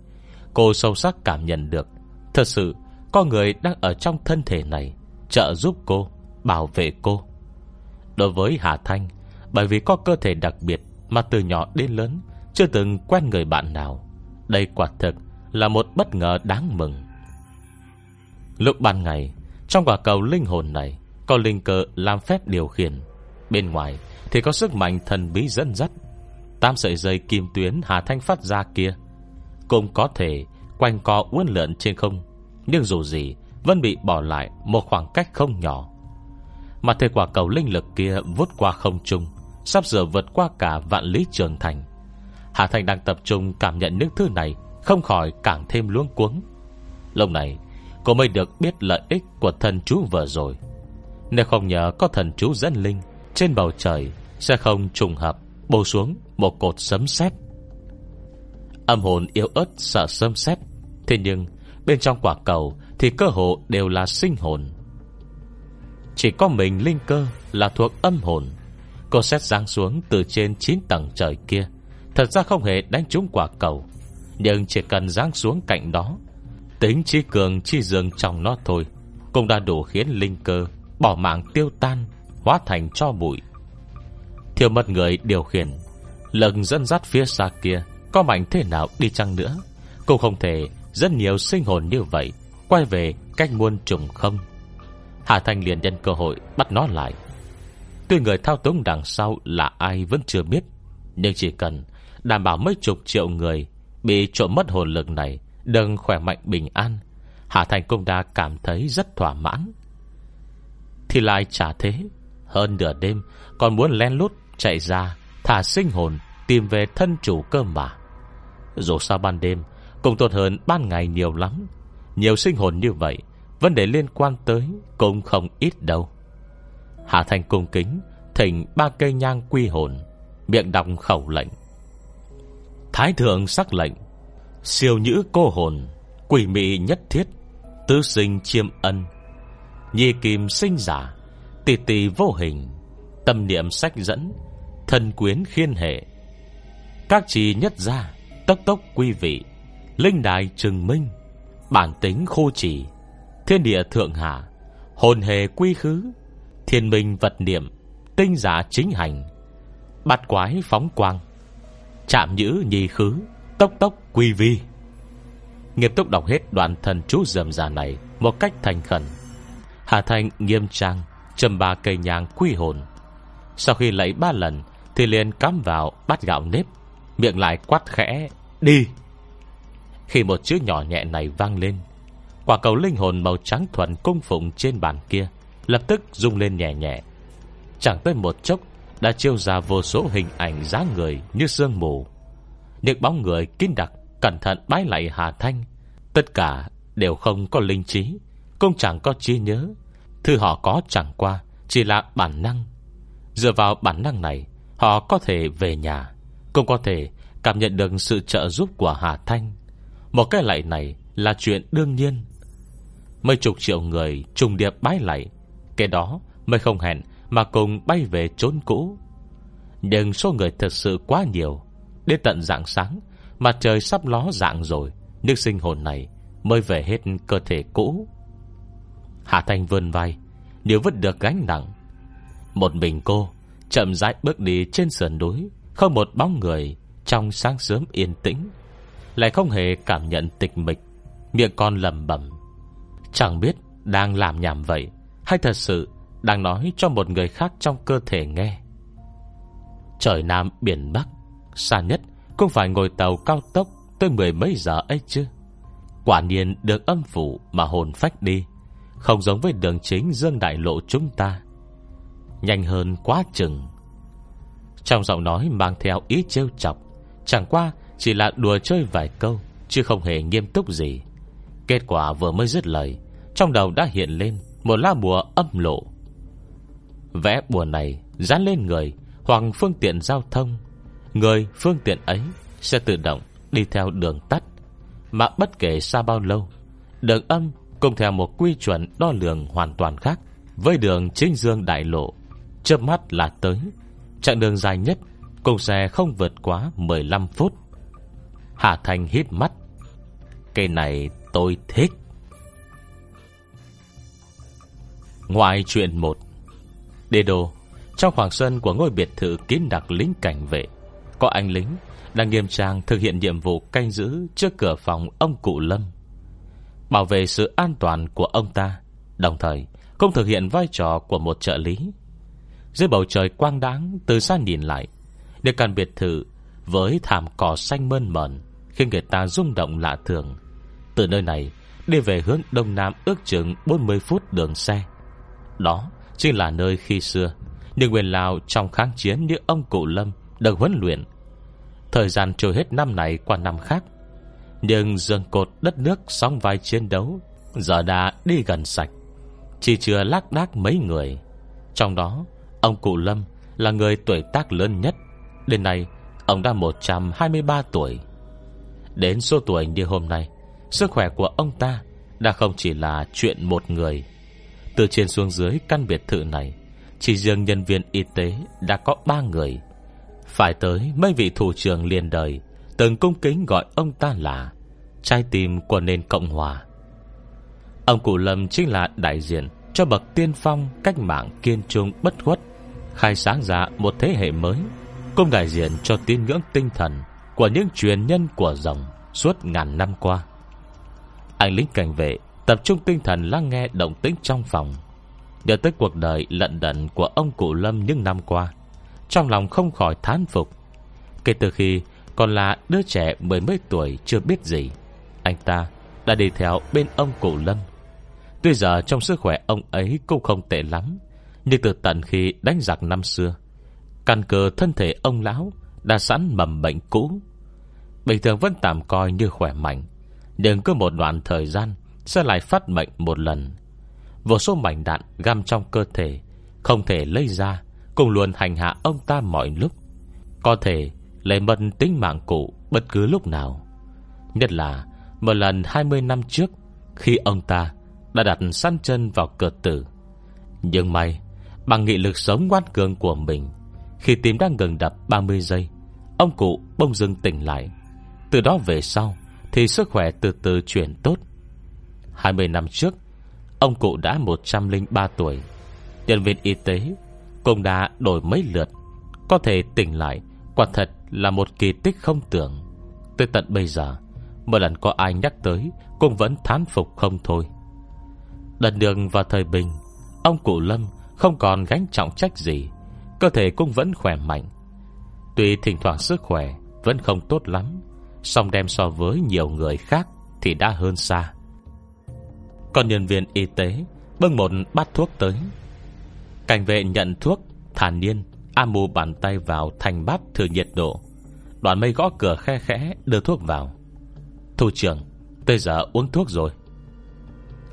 Cô sâu sắc cảm nhận được, Thật sự Có người đang ở trong thân thể này Trợ giúp cô, Bảo vệ cô. Đối với Hà Thanh, Bởi vì có cơ thể đặc biệt mà từ nhỏ đến lớn Chưa từng quen người bạn nào. Đây quả thực là một bất ngờ đáng mừng. Lúc ban ngày, Trong quả cầu linh hồn này Có linh cơ làm phép điều khiển. Bên ngoài thì có sức mạnh thần bí dẫn dắt. Tam sợi dây kim tuyến Hà Thanh phát ra kia Cũng có thể Quanh co uốn lượn trên không, Nhưng dù gì Vẫn bị bỏ lại một khoảng cách không nhỏ. Mà thế quả cầu linh lực kia Vút qua không trung Sắp sửa vượt qua cả vạn lý trường thành. Hà Thành đang tập trung cảm nhận những thứ này, Không khỏi càng thêm luống cuống. Lúc này, Cô mới được biết lợi ích của thần chú vừa rồi. Nếu không nhờ có thần chú dẫn linh, Trên bầu trời Sẽ không trùng hợp Bổ xuống một cột sấm sét. Âm hồn yếu ớt sợ sấm sét, Thế nhưng bên trong quả cầu Thì cơ hộ đều là sinh hồn. Chỉ có mình linh cơ Là thuộc âm hồn. Cô xét giáng xuống từ trên 9 tầng trời kia. Thật ra không hề đánh trúng quả cầu, Nhưng chỉ cần giáng xuống cạnh đó, Tính chi cường chi dường trong nó thôi, Cũng đã đủ khiến linh cơ Bỏ mạng tiêu tan, Hóa thành cho bụi. Thiêu mất người điều khiển, Lần dẫn dắt phía xa kia, Có mạnh thế nào đi chăng nữa, Cũng không thể rất nhiều sinh hồn như vậy, Quay về cách muôn trùng không. Hà Thanh liền nhân cơ hội bắt nó lại. Tuy người thao túng đằng sau là ai vẫn chưa biết, Nhưng chỉ cần Đảm bảo mấy chục triệu người Bị trộm mất hồn lực này Đừng khỏe mạnh bình an Hà Thành cũng đã cảm thấy rất thỏa mãn. Thì lại trả thế, Hơn nửa đêm Còn muốn len lút chạy ra Thả sinh hồn Tìm về thân chủ cơ mà. Dù sao ban đêm Cũng tốt hơn ban ngày nhiều lắm, Nhiều sinh hồn như vậy, Vấn đề liên quan tới Cũng không ít đâu. Hà Thành cung kính, Thỉnh ba cây nhang quy hồn, Miệng đọc khẩu lệnh. Thái thượng sắc lệnh, Siêu nhữ cô hồn, Quỷ mị nhất thiết, Tứ sinh chiêm ân. Nhi kim sinh giả Tỷ tỷ vô hình, Tâm niệm sách dẫn, Thân quyến khiên hệ. Các trì nhất gia, Tốc tốc quy vị, Linh đài trừng minh, Bản tính khô trì, Thiên địa thượng hạ, Hồn hề quy khứ Thiên minh vật niệm Tinh giả chính hành. Bát quái phóng quang, Chạm nhữ nhì khứ, Tốc tốc quy vi. Nghiêm túc đọc hết đoạn thần chú dầm già này Một cách thành khẩn. Hà Thanh nghiêm trang, Châm ba cây nhang quy hồn. Sau khi lấy ba lần, Thì liền cắm vào bát gạo nếp, Miệng lại quát khẽ, Đi! Khi một chữ nhỏ nhẹ này vang lên, Quả cầu linh hồn màu trắng thuần cung phụng trên bàn kia Lập tức rung lên nhẹ nhẹ. Chẳng tới một chốc, Đã chiêu ra vô số hình ảnh dáng người Như sương mù. Những bóng người kín đặc Cẩn thận bái lại Hà Thanh. Tất cả đều không có linh trí, Cũng chẳng có trí nhớ. Thư họ có chẳng qua Chỉ là bản năng. Dựa vào bản năng này, Họ có thể về nhà, Cũng có thể cảm nhận được sự trợ giúp của Hà Thanh. Một cái lạy này Là chuyện đương nhiên. Mấy chục triệu người trùng điệp bái lạy cái đó mới không hẹn Mà cùng bay về trốn cũ. Nhưng số người thật sự quá nhiều, Đến tận dạng sáng Mặt trời sắp ló dạng rồi, Nước sinh hồn này Mới về hết cơ thể cũ. Hạ Thanh vươn vai, Nếu vứt được gánh nặng, Một mình cô Chậm rãi bước đi trên sườn núi, Không một bóng người Trong sáng sớm yên tĩnh, Lại không hề cảm nhận tịch mịch, Miệng con lầm bẩm. Chẳng biết đang làm nhảm vậy hay thật sự đang nói cho một người khác trong cơ thể nghe? Trời Nam biển Bắc, Xa nhất cũng phải ngồi tàu cao tốc Tới mười mấy giờ ấy chứ? Quả nhiên được âm phủ mà hồn phách đi, Không giống với đường chính Dương Đại Lộ chúng ta. Nhanh hơn quá chừng. Trong giọng nói mang theo ý trêu chọc, Chẳng qua chỉ là đùa chơi vài câu, Chứ không hề nghiêm túc gì. Kết quả vừa mới dứt lời, Trong đầu đã hiện lên một lá bùa âm lộ. Vẽ bùa này dán lên người Hoặc phương tiện giao thông. Người, phương tiện ấy Sẽ tự động đi theo đường tắt, Mà bất kể xa bao lâu, Đường âm cùng theo một quy chuẩn đo lường hoàn toàn khác Với đường chính dương đại lộ. Chớp mắt là tới, Chặng đường dài nhất Cùng xe không vượt quá 15 phút. Hà Thành hít mắt. Cây này tôi thích. Ngoài chuyện một, Đê đồ Trong khoảng sân của ngôi biệt thự kín đặc lính cảnh vệ, Có anh lính Đang nghiêm trang thực hiện nhiệm vụ canh giữ Trước cửa phòng ông cụ Lâm, Bảo vệ sự an toàn của ông ta, Đồng thời không thực hiện vai trò của một trợ lý. Dưới bầu trời quang đáng, Từ xa nhìn lại, Để căn biệt thự Với thảm cỏ xanh mơn mởn Khi người ta rung động lạ thường. Từ nơi này, Đi về hướng đông nam ước chừng 40 phút đường xe. Đó chính là nơi khi xưa. Những nguyên Lào trong kháng chiến Như ông cụ Lâm được huấn luyện. Thời gian trôi hết năm này qua năm khác. Nhưng dương cột đất nước Song vai chiến đấu Giờ đã đi gần sạch. Chỉ chưa lác đác mấy người. Trong đó, Ông cụ Lâm là người tuổi tác lớn nhất. Đến nay, Ông đã 123 tuổi. Đến số tuổi như hôm nay, Sức khỏe của ông ta Đã không chỉ là chuyện một người. Từ trên xuống dưới căn biệt thự này, Chỉ riêng nhân viên y tế Đã có ba người. Phải tới, mấy vị thủ trưởng liền đời, Từng cung kính gọi ông ta là trai tim của nền Cộng Hòa. Ông Cụ Lâm chính là đại diện Cho bậc tiên phong cách mạng kiên trung bất khuất, Khai sáng ra một thế hệ mới, Cũng đại diện cho tín ngưỡng tinh thần Của những truyền nhân của dòng Suốt ngàn năm qua. Anh lính cảnh vệ Tập trung tinh thần lắng nghe động tĩnh trong phòng. Nhớ tới cuộc đời lận đận của ông cụ Lâm những năm qua, Trong lòng không khỏi thán phục. Kể từ khi còn là đứa trẻ mười mấy tuổi chưa biết gì, Anh ta đã đi theo bên ông cụ Lâm. Tuy giờ trong sức khỏe ông ấy cũng không tệ lắm, Nhưng từ tận khi đánh giặc năm xưa, Căn cơ thân thể ông lão Đã sẵn mầm bệnh cũ. Bình thường vẫn tạm coi như khỏe mạnh, Nhưng có một đoạn thời gian sẽ lại phát bệnh một lần. Vô số mảnh đạn găm trong cơ thể, Không thể lấy ra, Cùng luôn hành hạ ông ta mọi lúc. Có thể lấy mất tính mạng cụ Bất cứ lúc nào. Nhất là một lần 20 năm trước, Khi ông ta đã đặt săn chân vào cửa tử. Nhưng may, Bằng nghị lực sống ngoan cường của mình, Khi tim đang ngừng đập 30 giây, Ông cụ bông dưng tỉnh lại. Từ đó về sau, Thì sức khỏe từ từ chuyển tốt. 20 năm trước, Ông cụ đã 103 tuổi. Nhân viên y tế Cũng đã đổi mấy lượt, Có thể tỉnh lại, Quả thật là một kỳ tích không tưởng. Tới tận bây giờ Mỗi lần có ai nhắc tới Cũng vẫn thán phục không thôi. Đần đường vào thời bình, Ông cụ Lâm không còn gánh trọng trách gì, Cơ thể cũng vẫn khỏe mạnh. Tuy thỉnh thoảng sức khỏe Vẫn không tốt lắm, song đem so với nhiều người khác Thì đã hơn xa. Còn nhân viên y tế Bưng một bát thuốc tới. Cảnh vệ nhận thuốc Thản nhiên A mù bàn tay vào thành bát thử nhiệt độ. Đoàn mây gõ cửa khe khẽ, đưa thuốc vào. Thủ trưởng, Tới giờ uống thuốc rồi.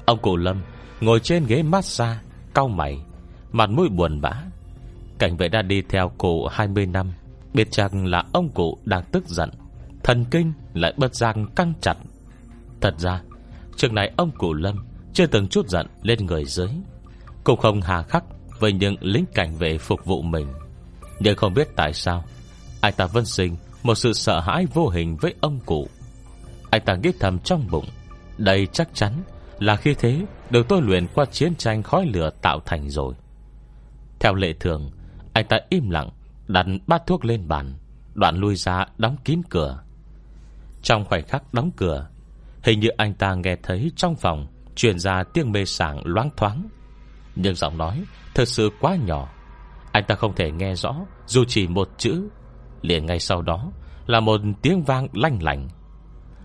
Ông cụ Lâm ngồi trên ghế massage, Cau mày, Mặt mũi buồn bã. Cảnh vệ đã đi theo cụ 20 năm, Biết chăng là ông cụ đang tức giận, Thần kinh lại bất giác căng chặt. Thật ra Trước này ông cụ Lâm Chưa từng chút giận lên người dưới Cũng không hà khắc Với những lính cảnh vệ phục vụ mình. Nhưng không biết tại sao, Anh ta vân sinh Một sự sợ hãi vô hình với ông cụ. Anh ta nghĩ thầm trong bụng, Đây chắc chắn là khi thế Được tôi luyện qua chiến tranh khói lửa tạo thành rồi. Theo lệ thường, Anh ta im lặng, Đặt bát thuốc lên bàn, Đoạn lui ra đóng kín cửa. Trong khoảnh khắc đóng cửa Hình như anh ta nghe thấy trong phòng Truyền ra tiếng mê sảng loáng thoáng. Nhưng giọng nói Thật sự quá nhỏ. Anh ta không thể nghe rõ, Dù chỉ một chữ. Liền ngay sau đó Là một tiếng vang lanh lành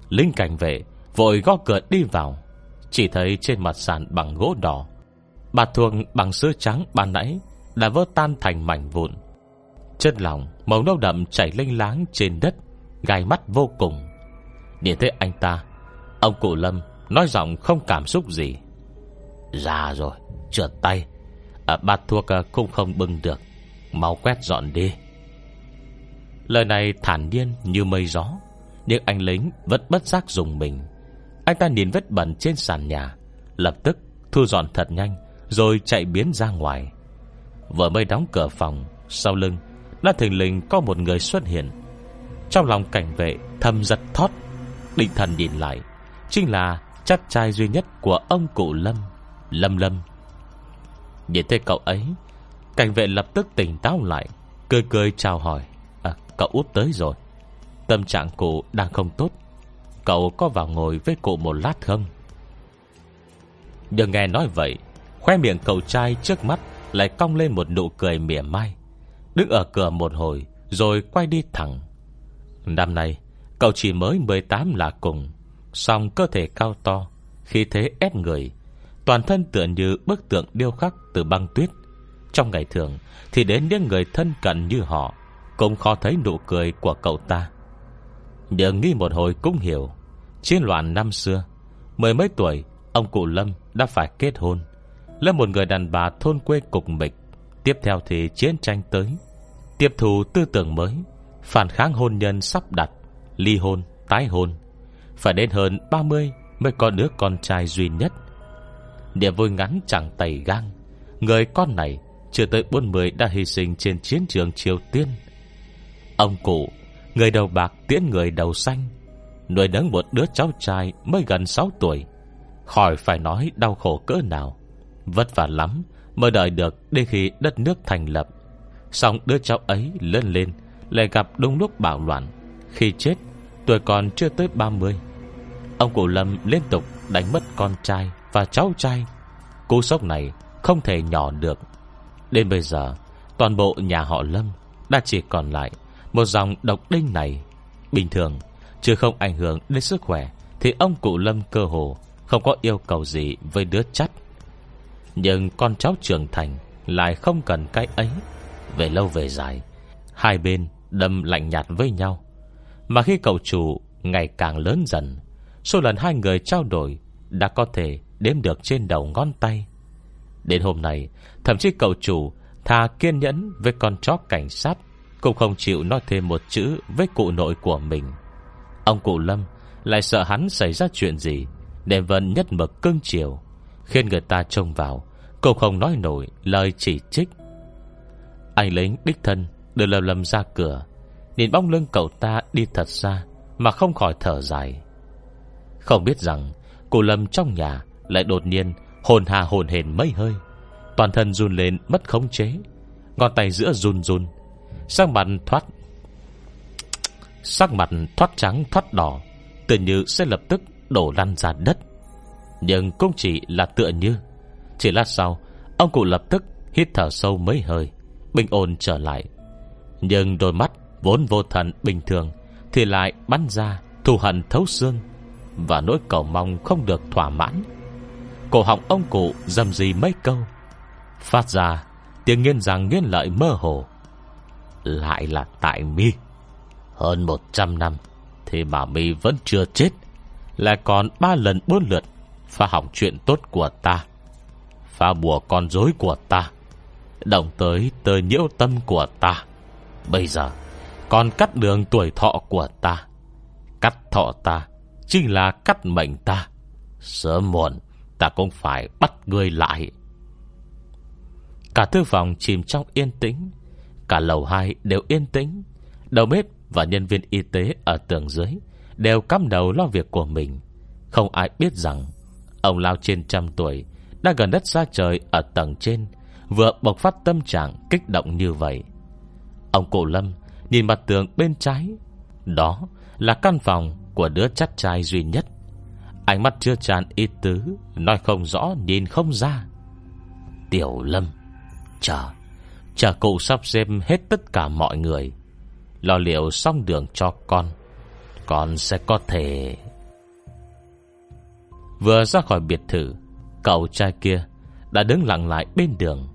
Linh cảnh vệ Vội gõ cửa đi vào. Chỉ thấy trên mặt sàn bằng gỗ đỏ. Bà thuồng bằng sữa trắng ban nãy Đã vỡ tan thành mảnh vụn. Chân lòng màu nâu đậm chảy lênh láng trên đất, Gai mắt vô cùng. Nhìn thấy anh ta Ông cụ Lâm nói giọng không cảm xúc gì. Già rồi Trượt tay. À, Bát thuốc à, cũng không bưng được. Máu quét dọn đi. Lời này thản nhiên như mây gió Nhưng anh lính vẫn bất giác dùng mình. Anh ta nhìn vết bẩn trên sàn nhà Lập tức thu dọn thật nhanh Rồi chạy biến ra ngoài. Vừa mới đóng cửa phòng Sau lưng đã thình lình có một người xuất hiện. Trong lòng cảnh vệ thầm giật thót Định thần nhìn lại. Chính là chắc trai duy nhất của ông cụ Lâm Lâm Lâm. Nhìn thấy cậu ấy Cảnh vệ lập tức tỉnh táo lại Cười cười chào hỏi à, Cậu út tới rồi. Tâm trạng cụ đang không tốt Cậu có vào ngồi với cụ một lát không? Nhưng nghe nói vậy Khoe miệng cậu trai trước mắt Lại cong lên một nụ cười mỉa mai Đứng ở cửa một hồi Rồi quay đi thẳng. Năm nay cậu chỉ mới 18 là cùng Xong cơ thể cao to Khi thế ép người. Toàn thân tựa như bức tượng điêu khắc từ băng tuyết. Trong ngày thường Thì đến những người thân cận như họ Cũng khó thấy nụ cười của cậu ta. Nhưng nghi một hồi cũng hiểu Chiến loạn năm xưa Mười mấy tuổi Ông cụ Lâm đã phải kết hôn. Là một người đàn bà thôn quê cục mịch Tiếp theo thì chiến tranh tới. Tiếp thù tư tưởng mới Phản kháng hôn nhân sắp đặt Ly hôn, tái hôn. Phải đến hơn 30 Mới có đứa con trai duy nhất. Địa vui ngắn chẳng tẩy gang. Người con này Chưa tới 40 đã hy sinh trên chiến trường Triều Tiên. Ông cụ, Người đầu bạc tiễn người đầu xanh, Nuôi nấng một đứa cháu trai Mới gần 6 tuổi. Khỏi phải nói đau khổ cỡ nào. Vất vả lắm Mới đợi được đến khi đất nước thành lập. Xong đứa cháu ấy lớn lên, Lại gặp đúng lúc bạo loạn. Khi chết tuổi còn chưa tới 30 Ông cụ Lâm liên tục đánh mất con trai Và cháu trai. Cú sốc này không thể nhỏ được. Đến bây giờ, Toàn bộ nhà họ Lâm Đã chỉ còn lại Một dòng độc đinh này. Bình thường, Chứ không ảnh hưởng đến sức khỏe, Thì ông cụ Lâm cơ hồ Không có yêu cầu gì với đứa chắt. Nhưng con cháu trưởng thành Lại không cần cái ấy. Về lâu về dài, Hai bên đâm lạnh nhạt với nhau. Mà khi cậu chủ ngày càng lớn dần, Số lần hai người trao đổi Đã có thể đếm được trên đầu ngón tay. Đến hôm nay, Thậm chí cậu chủ Thà kiên nhẫn với con chó cảnh sát Cũng không chịu nói thêm một chữ Với cụ nội của mình. Ông cụ Lâm lại sợ hắn xảy ra chuyện gì Để vẫn nhất mực cưng chiều, Khiến người ta trông vào Cũng không nói nổi lời chỉ trích. Anh lính đích thân Đưa Lâm Lâm ra cửa Nhìn bóng lưng cậu ta đi thật xa Mà không khỏi thở dài. Không biết rằng Cụ Lâm trong nhà lại đột nhiên Hồn hà hồn hền mấy hơi. Toàn thân run lên mất khống chế, Ngón tay giữa run run, Sắc mặt thoát, Sắc mặt thoát trắng, thoát đỏ Tự như sẽ lập tức đổ lăn ra đất. Nhưng cũng chỉ là tựa như, Chỉ lát sau, Ông cụ lập tức hít thở sâu mấy hơi, Bình ổn trở lại. Nhưng đôi mắt vốn vô thần bình thường, Thì lại bắn ra, thù hận thấu xương, Và nỗi cầu mong không được thỏa mãn. Cổ họng ông cụ dầm gì mấy câu, Phát ra Tiếng nghiên rằng nghiên lợi mơ hồ. Lại là tại mi, Hơn 100 năm, Thì mà mi vẫn chưa chết, Lại còn ba lần bốn lượt Phá hỏng chuyện tốt của ta, Phá bùa con dối của ta, Động tới tơ nhiễu tâm của ta. Bây giờ còn cắt đường tuổi thọ của ta. Cắt thọ ta Chính là cắt mệnh ta. Sớm muộn, Ta cũng phải bắt ngươi lại. Cả thư phòng chìm trong yên tĩnh. Cả lầu hai đều yên tĩnh. Đầu bếp và nhân viên y tế Ở tường dưới Đều cắm đầu lo việc của mình. Không ai biết rằng, Ông lao trên trăm tuổi Đã gần đất xa trời ở tầng trên, Vừa bộc phát tâm trạng kích động như vậy. Ông cụ Lâm Nhìn mặt tường bên trái, Đó là căn phòng của đứa chắt trai duy nhất. Ánh mắt chưa tràn ý tứ, Nói không rõ, nhìn không ra. Tiểu Lâm, Chờ Chờ cụ sắp xếp hết tất cả mọi người. Lo liệu xong đường cho con Con sẽ có thể. Vừa ra khỏi biệt thự, Cậu trai kia Đã đứng lặng lại bên đường,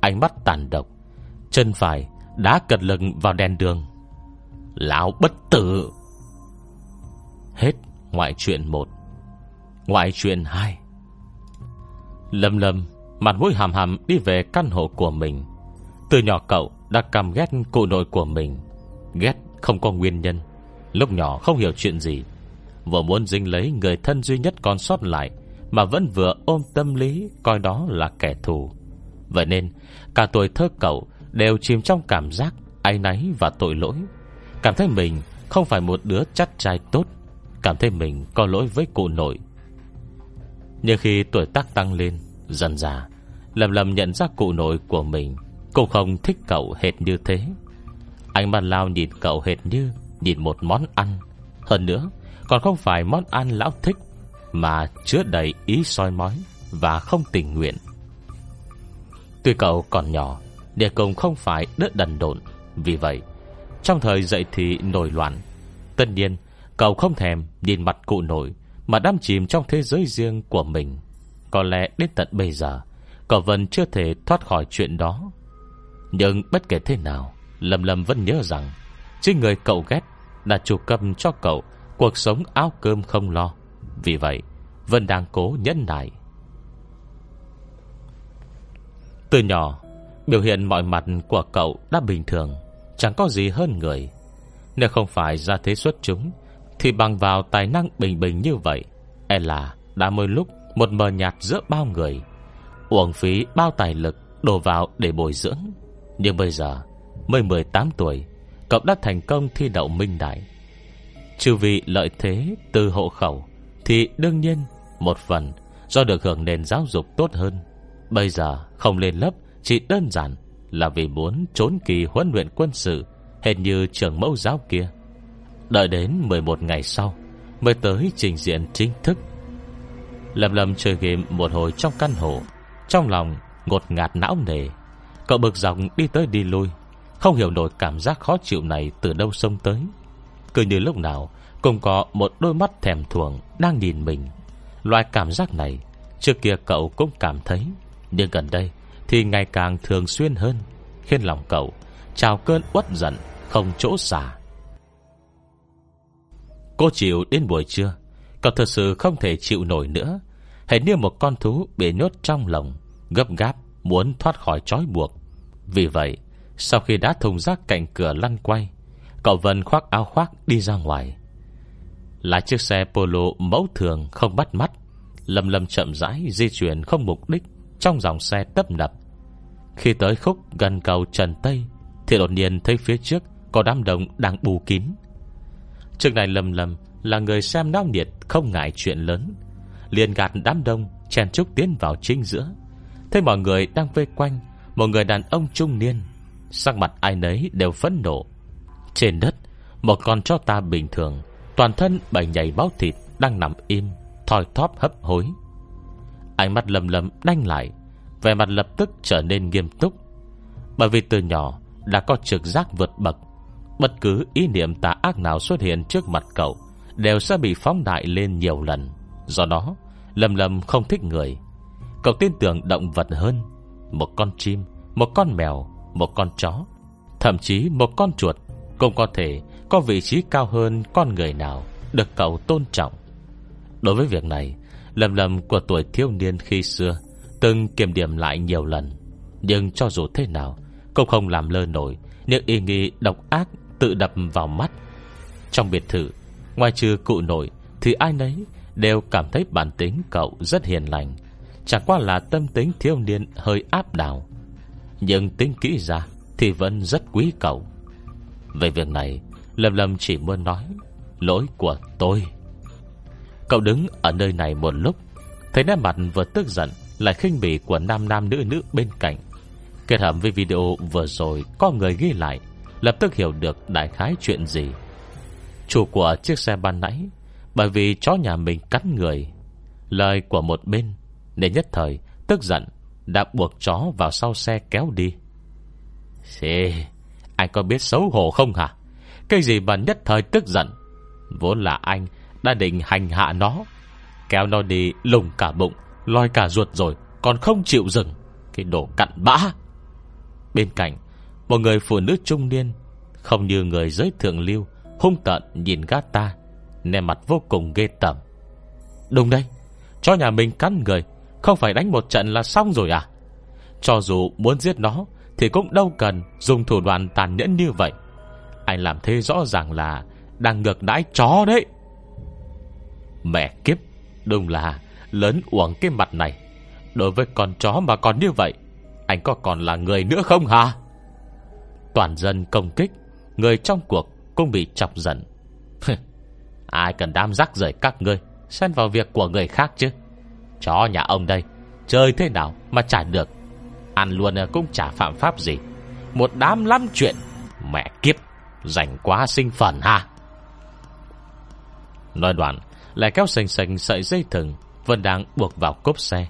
Ánh mắt tàn độc, Chân phải đã cật lực vào đèn đường. Lão bất tử. Hết ngoại chuyện một, Ngoại chuyện hai. Lâm lâm, Mặt mũi hàm hàm đi về căn hộ của mình. Từ nhỏ cậu đã căm ghét cụ nội của mình. Ghét không có nguyên nhân. Lúc nhỏ không hiểu chuyện gì. Vừa muốn dính lấy người thân duy nhất còn sót lại, Mà vẫn vừa ôm tâm lý Coi đó là kẻ thù. Vậy nên, cả tuổi thơ cậu Đều chìm trong cảm giác áy náy và tội lỗi. Cảm thấy mình không phải một đứa chắc trai tốt, Cảm thấy mình có lỗi với cụ nội. Nhưng khi tuổi tác tăng lên, Dần già Lầm lầm nhận ra cụ nội của mình Cũng không thích cậu hệt như thế. Anh bàn lao nhìn cậu hệt như Nhìn một món ăn. Hơn nữa, còn không phải món ăn lão thích, Mà chứa đầy ý soi mói Và không tình nguyện. Tuy cậu còn nhỏ Địa cùng không phải đớt đần độn. Vì vậy, Trong thời dậy thì nổi loạn. Tất nhiên, cậu không thèm nhìn mặt cụ nội Mà đắm chìm trong thế giới riêng của mình. Có lẽ đến tận bây giờ, Cậu vẫn chưa thể thoát khỏi chuyện đó. Nhưng bất kể thế nào, Lâm Lâm vẫn nhớ rằng Chính người cậu ghét Đã chủ cầm cho cậu Cuộc sống áo cơm không lo. Vì vậy Vân đang cố nhẫn nại. Từ nhỏ Biểu hiện mọi mặt của cậu đã bình thường, Chẳng có gì hơn người. Nếu không phải ra thế xuất chúng, Thì bằng vào tài năng bình bình như vậy E là đã mơ lúc Một mờ nhạt giữa bao người. Uổng phí bao tài lực Đổ vào để bồi dưỡng. Nhưng bây giờ, Mới 18 tuổi, Cậu đã thành công thi đậu minh đại. Trừ vì lợi thế từ hộ khẩu, Thì đương nhiên Một phần do được hưởng nền giáo dục tốt hơn. Bây giờ không lên lớp chỉ đơn giản là vì muốn trốn kỳ huấn luyện quân sự, Hệt như trường mẫu giáo kia. Đợi đến 11 ngày sau, Mới tới trình diện chính thức. Lầm lầm chơi game một hồi trong căn hộ, trong lòng Ngột ngạt não nề. Cậu bực dọc đi tới đi lui, Không hiểu nổi cảm giác khó chịu này Từ đâu xông tới. Cứ như lúc nào, Cũng có một đôi mắt thèm thuồng Đang nhìn mình. Loại cảm giác này, Trước kia cậu cũng cảm thấy, Nhưng gần đây thì ngày càng thường xuyên hơn, Khiến lòng cậu Trào cơn uất giận, Không chỗ xả. Cô chịu đến buổi trưa, Cậu thật sự không thể chịu nổi nữa. Hãy như một con thú bị nhốt trong lòng, Gấp gáp, muốn thoát khỏi trói buộc. Vì vậy, Sau khi đã thùng rác cạnh cửa lăn quay, Cậu Vân khoác áo khoác đi ra ngoài. Là chiếc xe polo mẫu thường không bắt mắt, Lầm lầm chậm rãi di chuyển không mục đích. Trong dòng xe tấp nập. Khi tới khúc gần cầu Trần Tây, Thì đột nhiên thấy phía trước Có đám đông đang bù kín. Trước này lầm lầm Là người xem náo nhiệt không ngại chuyện lớn. Liền gạt đám đông, Chen trúc tiến vào chính giữa. Thấy mọi người đang vây quanh, Một người đàn ông trung niên, Sắc mặt ai nấy đều phẫn nộ. Trên đất, Một con chó ta bình thường, Toàn thân bảy nhảy báo thịt Đang nằm im thòi thóp hấp hối. Ánh mắt lầm lầm đanh lại Về mặt lập tức trở nên nghiêm túc. Bởi vì từ nhỏ Đã có trực giác vượt bậc Bất cứ ý niệm tà ác nào xuất hiện trước mặt cậu Đều sẽ bị phóng đại lên nhiều lần. Do đó lầm lầm không thích người. Cậu tin tưởng động vật hơn Một con chim, một con mèo Một con chó Thậm chí một con chuột Cũng có thể có vị trí cao hơn con người nào Được cậu tôn trọng. Đối với việc này lầm lầm của tuổi thiếu niên khi xưa, Từng kiểm điểm lại nhiều lần. Nhưng cho dù thế nào, Cũng không làm lơ nổi Những ý nghĩ độc ác tự đập vào mắt. Trong biệt thự, Ngoài trừ cụ nội, Thì ai nấy đều cảm thấy bản tính cậu rất hiền lành, Chẳng qua là tâm tính thiếu niên hơi áp đảo. Nhưng tính kỹ ra Thì vẫn rất quý cậu. Về việc này Lâm Lâm chỉ muốn nói, Lỗi của tôi. Cậu đứng ở nơi này một lúc, Thấy nét mặt vừa tức giận Lại khinh bỉ của nam nam nữ nữ bên cạnh. Kết hợp với video vừa rồi, Có người ghi lại, Lập tức hiểu được đại khái chuyện gì. Chủ của chiếc xe ban nãy, Bởi vì chó nhà mình cắn người. Lời của một bên, Nên nhất thời tức giận, Đã buộc chó vào sau xe kéo đi. Xê, Anh có biết xấu hổ không hả? Cái gì mà nhất thời tức giận? Vốn là anh đã định hành hạ nó. Kéo nó đi lùng cả bụng, Loi cả ruột rồi, Còn không chịu dừng, Cái đồ cặn bã. Bên cạnh, Một người phụ nữ trung niên, Không như người giới thượng lưu, Hung tận nhìn gã ta Nè mặt vô cùng ghê tởm. Đúng đây Cho nhà mình cắn người, Không phải đánh một trận là xong rồi à? Cho dù muốn giết nó, Thì cũng đâu cần dùng thủ đoạn tàn nhẫn như vậy. Anh làm thế rõ ràng là Đang ngược đãi chó đấy. Mẹ kiếp. Đúng là lớn uổng cái mặt này. Đối với con chó mà còn như vậy, Anh có còn là người nữa không hả? Toàn dân công kích, Người trong cuộc cũng bị chọc giận. Ai cần đám rắc rời các ngươi, Xen vào việc của người khác chứ? Chó nhà ông đây, Chơi thế nào mà trả được? Ăn luôn cũng chả phạm pháp gì. Một đám lắm chuyện, Mẹ kiếp, Rảnh quá sinh phần ha. Nói đoạn lại kéo sành sành sợi dây thừng, Vẫn đang buộc vào cốp xe.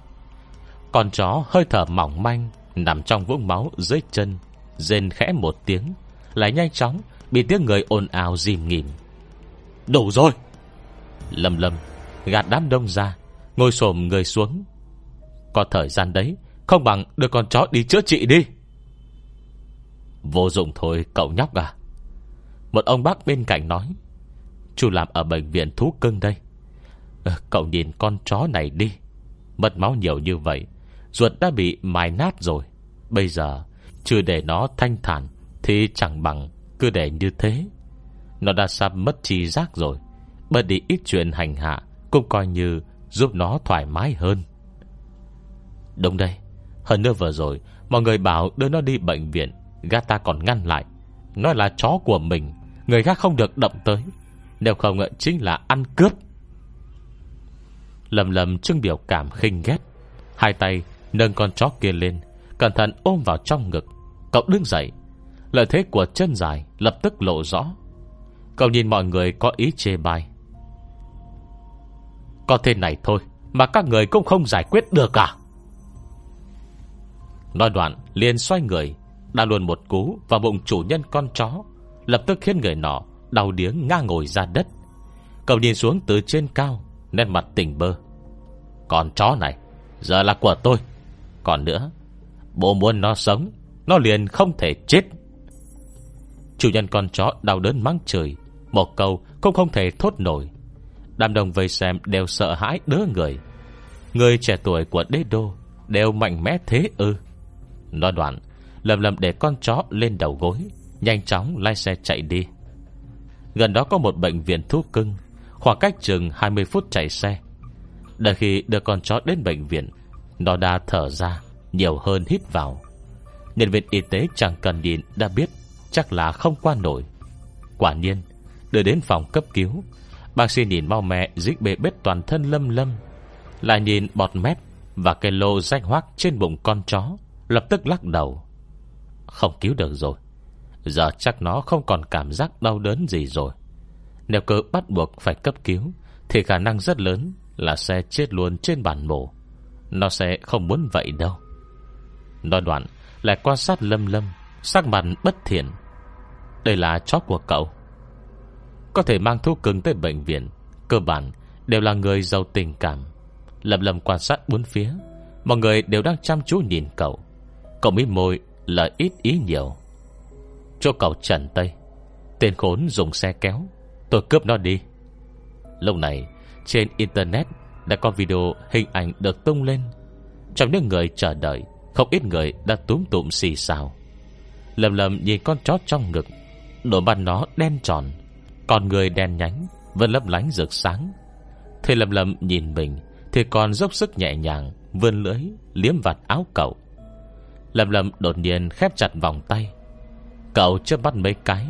Con chó hơi thở mỏng manh, Nằm trong vũng máu dưới chân, Rên khẽ một tiếng, Lại nhanh chóng Bị tiếng người ồn ào dìm nghỉm. Đủ rồi! Lâm lâm gạt đám đông ra, Ngồi xổm người xuống. Có thời gian đấy, Không bằng đưa con chó đi chữa trị đi. Vô dụng thôi, cậu nhóc à. Một ông bác bên cạnh nói. Chú làm ở bệnh viện thú cưng đây. Ờ, cậu nhìn con chó này đi. Mất máu nhiều như vậy, Ruột đã bị mài nát rồi. Bây giờ, Chưa để nó thanh thản Thì chẳng bằng cứ để như thế. Nó đã sắp mất trí giác rồi, Bớt đi ít chuyện hành hạ, Cũng coi như giúp nó thoải mái hơn. Đúng đây, Hơn nữa vừa rồi, Mọi người bảo đưa nó đi bệnh viện Gata còn ngăn lại. Nói là chó của mình, Người khác không được động tới. Nếu không ờ, chính là ăn cướp. Lầm lầm trưng biểu cảm khinh ghét. Hai tay nâng con chó kia lên, Cẩn thận ôm vào trong ngực. Cậu đứng dậy. Lợi thế của chân dài lập tức lộ rõ. Cậu nhìn mọi người có ý chê bai. Có thế này thôi Mà các người cũng không giải quyết được à? Nói đoạn, liền xoay người Đã luôn một cú vào bụng chủ nhân con chó, Lập tức khiến người nọ Đau điếng ngã ngồi ra đất. Cậu nhìn xuống từ trên cao Nét mặt tỉnh bơ. Con chó này, Giờ là của tôi. Còn nữa, Bố muốn nó sống, Nó liền không thể chết. Chủ nhân con chó đau đớn mắng trời Một câu cũng không thể thốt nổi. Đám đồng vây xem đều sợ hãi đứa người. Người trẻ tuổi của đế đô Đều mạnh mẽ thế ư. Nói đoạn, Lầm lầm để con chó lên đầu gối, Nhanh chóng lái xe chạy đi. Gần đó có một bệnh viện thú cưng Khoảng cách chừng 20 phút chạy xe. Đợi khi đưa con chó đến bệnh viện, Nó đã thở ra Nhiều hơn hít vào. Nhân viên y tế chẳng cần nhìn đã biết Chắc là không qua nổi. Quả nhiên, Đưa đến phòng cấp cứu, Bác sĩ nhìn mau mẹ dính bề bết toàn thân lâm lâm, Lại nhìn bọt mép Và cái lô rách hoác trên bụng con chó, Lập tức lắc đầu. Không cứu được rồi, Giờ chắc nó không còn cảm giác đau đớn gì rồi. Nếu cơ bắt buộc phải cấp cứu, Thì khả năng rất lớn Là xe chết luôn trên bàn mổ Nó sẽ không muốn vậy đâu. Nói đoạn, Lại quan sát lâm lâm, Sắc mặt bất thiện. Đây là chó của cậu. Có thể mang thuốc cưng tới bệnh viện, Cơ bản đều là người giàu tình cảm. Lâm lâm quan sát bốn phía, Mọi người đều đang chăm chú nhìn cậu. Cậu mít môi là ít ý nhiều. Cho cậu trần tây, Tên khốn dùng xe kéo. Tôi cướp nó đi. Lúc này, trên internet Đã có video hình ảnh được tung lên. Trong những người chờ đợi, Không ít người đã túm tụm xì xào. Lầm lầm nhìn con chó trong ngực Đôi mắt nó đen tròn Còn người đen nhánh Vẫn lấp lánh rực sáng. Thế lầm lầm nhìn mình, Thì còn dốc sức nhẹ nhàng, Vươn lưỡi, liếm vặt áo cậu. Lầm lầm đột nhiên khép chặt vòng tay. Cậu chớp mắt mấy cái.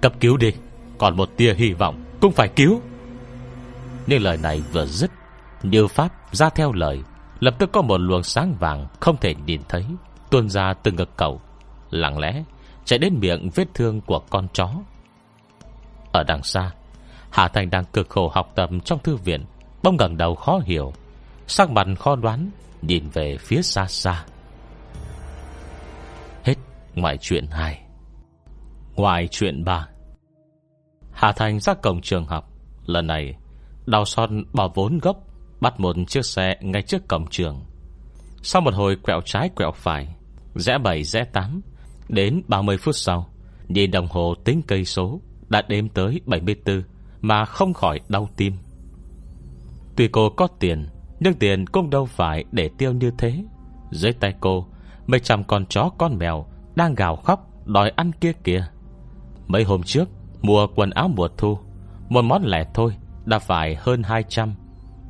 Cấp cứu đi. Còn một tia hy vọng cũng phải cứu. Nhưng lời này vừa dứt, Như Pháp ra theo lời, Lập tức có một luồng sáng vàng Không thể nhìn thấy, Tuôn ra từ ngực cậu. Lặng lẽ, chạy đến miệng vết thương của con chó. Ở đằng xa, Hà Thành đang cực khổ học tập trong thư viện Bông ngẩng đầu khó hiểu, Sắc mặt khó đoán, Nhìn về phía xa xa. Hết, Ngoài chuyện 2 Ngoài chuyện 3 Hà Thành ra cổng trường học. Lần này Đào son bỏ vốn gốc, Bắt một chiếc xe ngay trước cổng trường. Sau một hồi quẹo trái quẹo phải, Rẽ 7 rẽ 8 Đến 30 phút sau, Nhìn đồng hồ tính cây số, Đã đếm tới 74 Mà không khỏi đau tim. Tuy cô có tiền, Nhưng tiền cũng đâu phải để tiêu như thế. Dưới tay cô, Mấy trăm con chó con mèo đang gào khóc Đòi ăn kia kìa. Mấy hôm trước Mua quần áo mùa thu Một món lẻ thôi Đã phải hơn 200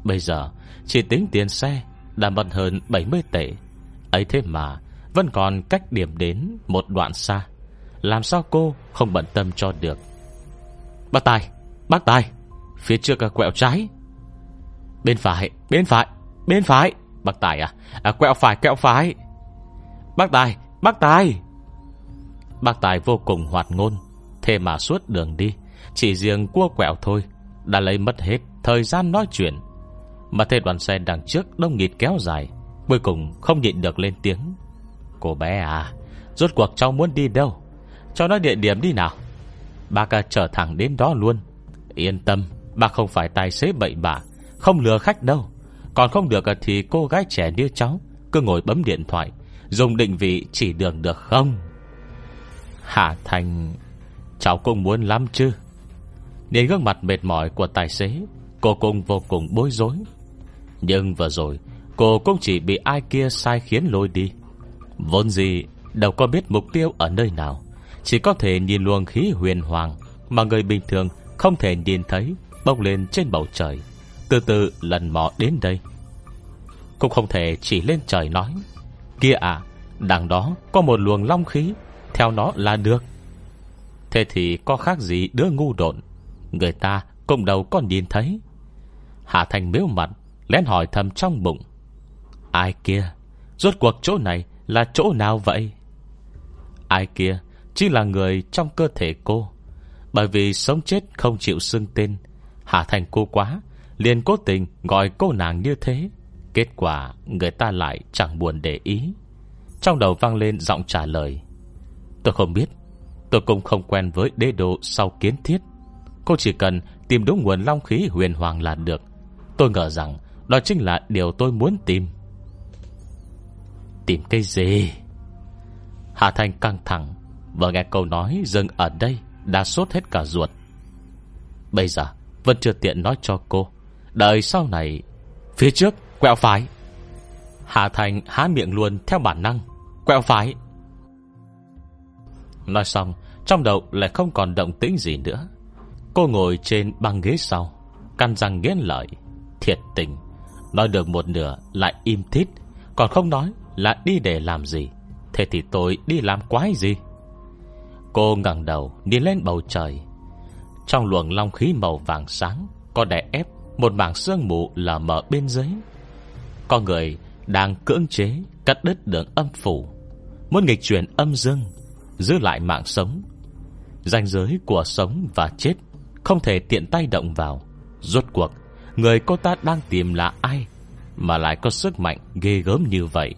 Bây giờ chỉ tính tiền xe Đã mất hơn 70 tệ. Ấy thế mà Vẫn còn cách điểm đến một đoạn xa. Làm sao cô không bận tâm cho được? Bác Tài Bác Tài Phía trước là quẹo trái. Bên phải Bên phải Bên phải. Bác Tài à, à Quẹo phải quẹo phải. Bác Tài Bác Tài. Bác Tài vô cùng hoạt ngôn. Thế mà suốt đường đi, Chỉ riêng cua quẹo thôi, Đã lấy mất hết thời gian nói chuyện. Mà thế đoàn xe đằng trước đông nghịt kéo dài, Cuối cùng không nhịn được lên tiếng. Cô bé à Rốt cuộc cháu muốn đi đâu? Cho nói địa điểm đi nào. Bác trở thẳng đến đó luôn. Yên tâm, Bà không phải tài xế bậy bạ, Không lừa khách đâu. Còn không được thì cô gái trẻ như cháu, Cứ ngồi bấm điện thoại, Dùng định vị chỉ đường được không? Hà Thành Cháu cũng muốn lắm chứ. Nhìn gương mặt mệt mỏi của tài xế, Cô cũng vô cùng bối rối. Nhưng vừa rồi, Cô cũng chỉ bị ai kia sai khiến lôi đi. Vốn gì, Đâu có biết mục tiêu ở nơi nào. Chỉ có thể nhìn luồng khí huyền hoàng Mà người bình thường không thể nhìn thấy Bốc lên trên bầu trời. Từ từ lần mò đến đây. Cũng không thể chỉ lên trời nói. Kia à Đằng đó có một luồng long khí, theo nó là được. Thế thì có khác gì đứa ngu độn? Người ta cũng đâu có nhìn thấy. Hạ Thành miếu mặt, Lén hỏi thầm trong bụng. Ai kia? Rốt cuộc chỗ này là chỗ nào vậy? Ai kia Chỉ là người trong cơ thể cô. Bởi vì sống chết không chịu xưng tên Hạ Thành cô quá, liền cố tình gọi cô nàng như thế. Kết quả người ta lại chẳng buồn để ý. Trong đầu vang lên giọng trả lời. Tôi không biết Tôi cũng không quen với đế độ sau kiến thiết. Cô chỉ cần tìm đúng nguồn long khí huyền hoàng là được. Tôi ngờ rằng Đó chính là điều tôi muốn tìm. Tìm cái gì? Hà Thanh căng thẳng Vừa nghe câu nói dừng ở đây Đã sốt hết cả ruột. Bây giờ vẫn chưa tiện nói cho cô. Đợi sau này, Phía trước, quẹo phải. Hà Thành há miệng luôn theo bản năng, Quẹo phải. Nói xong trong đầu lại không còn động tĩnh gì nữa. Cô ngồi trên băng ghế sau Căn răng nghiến lợi, Thiệt tình. Nói được một nửa lại im thít, Còn không nói là đi để làm gì. Thế thì tôi đi làm quái gì? Cô ngẩng đầu Nhìn lên bầu trời. Trong luồng long khí màu vàng sáng Có đè ép một mảng sương mù lờ mờ bên dưới. Con người đang cưỡng chế Cắt đứt đường âm phủ. Muốn nghịch chuyển âm dương, Giữ lại mạng sống ranh giới của sống và chết, Không thể tiện tay động vào. Rốt cuộc, Người cô ta đang tìm là ai Mà lại có sức mạnh ghê gớm như vậy?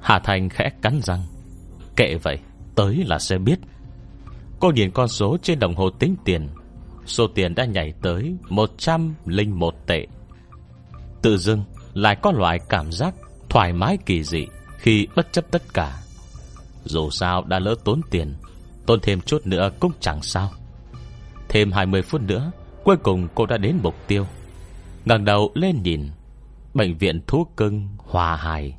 Hà Thành khẽ cắn răng. Kệ vậy, Tới là sẽ biết. Cô nhìn con số trên đồng hồ tính tiền. Số tiền đã nhảy tới 101 tệ. Tự dưng, lại có loại cảm giác Thoải mái kỳ dị Khi bất chấp tất cả. Dù sao đã lỡ tốn tiền Tốn thêm chút nữa cũng chẳng sao. Thêm 20 phút nữa Cuối cùng cô đã đến mục tiêu. Ngẩng đầu lên nhìn Bệnh viện thú cưng Hòa hài.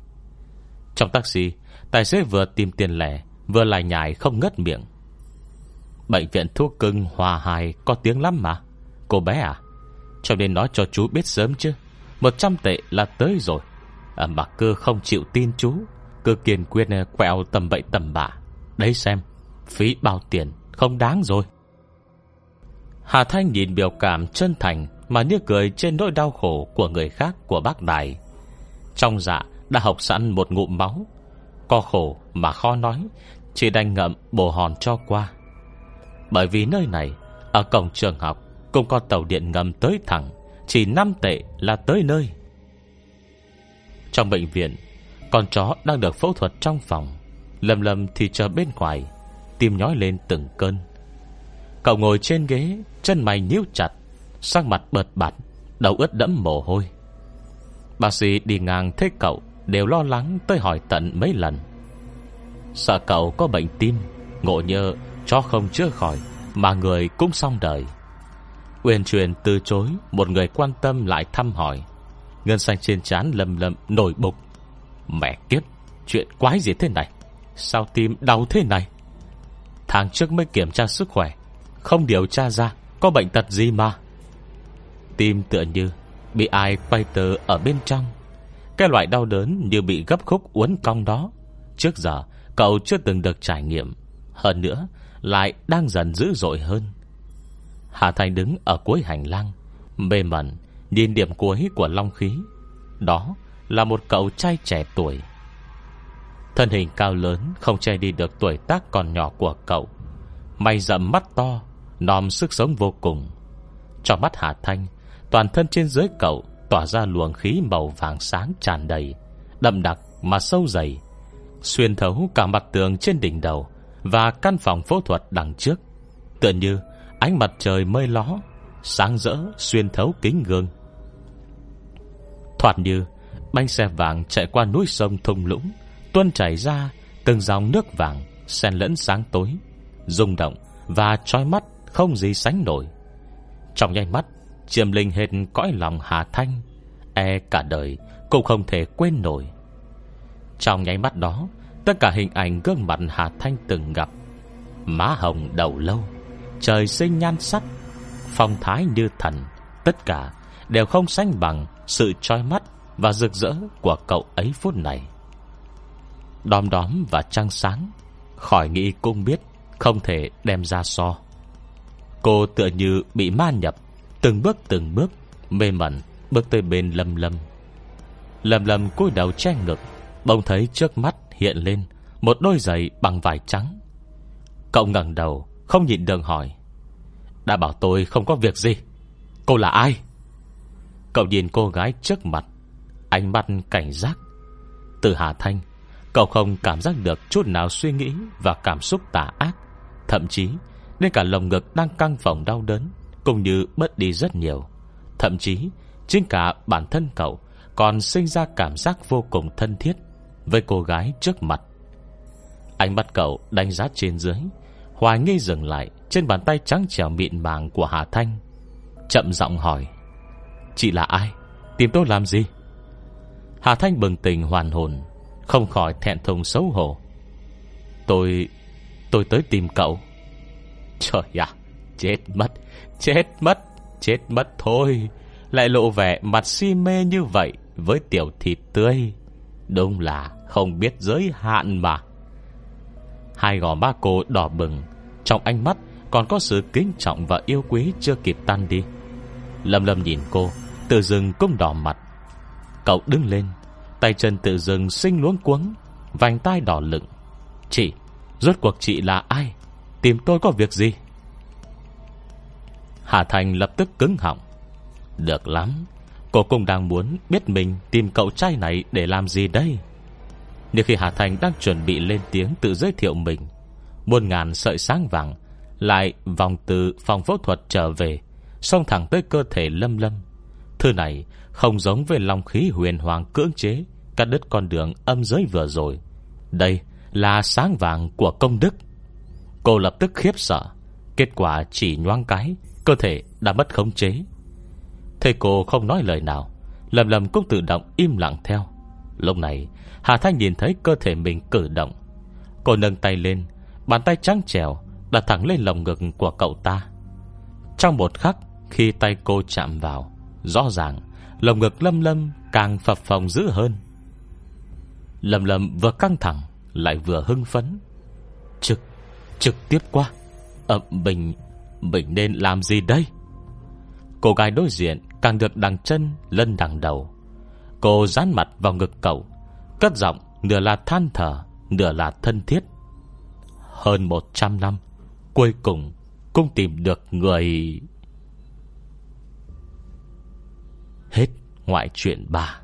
Trong taxi Tài xế vừa tìm tiền lẻ Vừa lại nhải không ngất miệng. Bệnh viện thuốc cưng Hòa hài Có tiếng lắm mà. Cô bé à Cho nên nói cho chú biết sớm chứ. 100 tệ là tới rồi. À, Mà cơ không chịu tin chú Cơ kiên quyết à, quẹo tầm bậy tầm bạ. Đấy xem. Phí bao tiền, không đáng rồi. Hà Thanh nhìn biểu cảm chân thành Mà như cười trên nỗi đau khổ Của người khác của bác Đại Trong dạ đã học sẵn một ngụm máu. Co khổ mà khó nói, Chỉ đành ngậm bồ hòn cho qua. Bởi vì nơi này, Ở cổng trường học, Cũng có tàu điện ngầm tới thẳng, Chỉ 5 tệ là tới nơi. Trong bệnh viện, Con chó đang được phẫu thuật trong phòng, lầm lầm thì chờ bên ngoài. Tim nhói lên từng cơn. Cậu ngồi trên ghế Chân mày nhíu chặt Sắc mặt bợt bạt Đầu ướt đẫm mồ hôi. Bác sĩ đi ngang thấy cậu Đều lo lắng tới hỏi tận mấy lần. Sợ cậu có bệnh tim Ngộ nhơ, cho không chữa khỏi Mà người cũng xong đời. Uyên truyền từ chối Một người quan tâm lại thăm hỏi. Ngân xanh trên trán lầm lầm nổi bục. Mẹ kiếp Chuyện quái gì thế này? Sao tim đau thế này? Tháng trước mới kiểm tra sức khỏe, Không điều tra ra Có bệnh tật gì mà. Tim tựa như Bị ai quay tờ ở bên trong. Cái loại đau đớn như bị gấp khúc uốn cong đó. Trước giờ, cậu chưa từng được trải nghiệm. Hơn nữa, Lại đang dần dữ dội hơn. Hà Thành đứng ở cuối hành lang, Mê mẩn Nhìn điểm cuối của long khí. Đó là một cậu trai trẻ tuổi. Thân hình cao lớn, Không che đi được tuổi tác còn nhỏ của cậu. Mày rậm mắt to, Nòm sức sống vô cùng. Trong mắt Hà Thanh, Toàn thân trên dưới cậu Tỏa ra luồng khí màu vàng sáng tràn đầy, Đậm đặc mà sâu dày. Xuyên thấu cả mặt tường trên đỉnh đầu Và căn phòng phẫu thuật đằng trước. Tựa như ánh mặt trời mây ló, Sáng rỡ, xuyên thấu kính gương. Thoạt như Bánh xe vàng chạy qua núi sông thung lũng Tuôn chảy ra, Từng dòng nước vàng Xen lẫn sáng tối, rung động và trói mắt không gì sánh nổi. Trong nhanh mắt, Chiêm linh hết cõi lòng Hà Thanh E cả đời Cũng không thể quên nổi. Trong nháy mắt đó, Tất cả hình ảnh gương mặt Hà Thanh từng gặp. Má hồng đầu lâu, Trời sinh nhan sắc, Phong thái như thần, Tất cả đều không sánh bằng Sự trói mắt và rực rỡ Của cậu ấy phút này. Đom đóm và trăng sáng, Khỏi nghĩ cũng biết Không thể đem ra so. Cô tựa như bị ma nhập, Từng bước từng bước, Mê mẩn, bước tới bên Lâm Lâm. Lâm Lâm cúi đầu che ngực, Bỗng thấy trước mắt hiện lên Một đôi giày bằng vải trắng. Cậu ngẩng đầu, Không nhịn đường hỏi, Đã bảo tôi không có việc gì? Cô là ai? Cậu nhìn cô gái trước mặt, Ánh mắt cảnh giác. Từ Hà Thanh Cậu không cảm giác được chút nào suy nghĩ Và cảm xúc tà ác. Thậm chí Đến cả lồng ngực đang căng phồng đau đớn, Cũng như bớt đi rất nhiều. Thậm chí, Chính cả bản thân cậu Còn sinh ra cảm giác vô cùng thân thiết Với cô gái trước mặt. Ánh mắt cậu đánh giá trên dưới, Hoài nghi dừng lại Trên bàn tay trắng trẻo mịn màng của Hà Thanh, Chậm giọng hỏi, Chị là ai? Tìm tôi làm gì? Hà Thanh bừng tỉnh hoàn hồn không khỏi thẹn thùng xấu hổ. Tôi Tôi tới tìm cậu. Trời ạ, Chết mất Chết mất Chết mất thôi. Lại lộ vẻ mặt si mê như vậy Với tiểu thịt tươi. Đúng là không biết giới hạn mà. Hai gò má cô đỏ bừng, Trong ánh mắt còn có sự kính trọng và yêu quý chưa kịp tan đi. Lâm lâm nhìn cô Tự dưng cũng đỏ mặt. Cậu đứng lên Tay chân tự dưng sinh luống cuống, Vành tai đỏ lựng Chị, Rốt cuộc chị là ai? Tìm tôi có việc gì? Hà Thành lập tức cứng họng. Được lắm, Cô cũng đang muốn biết mình Tìm cậu trai này để làm gì đây? Nhưng khi Hà Thành đang chuẩn bị lên tiếng Tự giới thiệu mình, Muôn ngàn sợi sáng vàng Lại vòng từ phòng phẫu thuật trở về, Xông thẳng tới cơ thể lâm lâm. Thứ này không giống với lòng khí huyền hoàng cưỡng chế Cắt đứt con đường âm giới vừa rồi. Đây là sáng vàng của công đức. Cô lập tức khiếp sợ. Kết quả chỉ nhoang cái, Cơ thể đã mất khống chế. Thầy cô không nói lời nào, Lầm lầm cũng tự động im lặng theo. Lúc này, Hà Thanh nhìn thấy cơ thể mình cử động. Cô nâng tay lên, Bàn tay trắng trèo Đặt thẳng lên lồng ngực của cậu ta. Trong một khắc, Khi tay cô chạm vào, Rõ ràng Lồng ngực lâm lâm càng phập phồng dữ hơn lầm lầm vừa căng thẳng, Lại vừa hưng phấn. Trực Trực tiếp qua. Ờ mình Mình nên làm gì đây? Cô gái đối diện càng được đằng chân, Lân đằng đầu. Cô dán mặt vào ngực cậu, Cất giọng nửa là than thở, Nửa là thân thiết. Hơn 100 năm, Cuối cùng cũng tìm được người. Hết ngoại truyện 3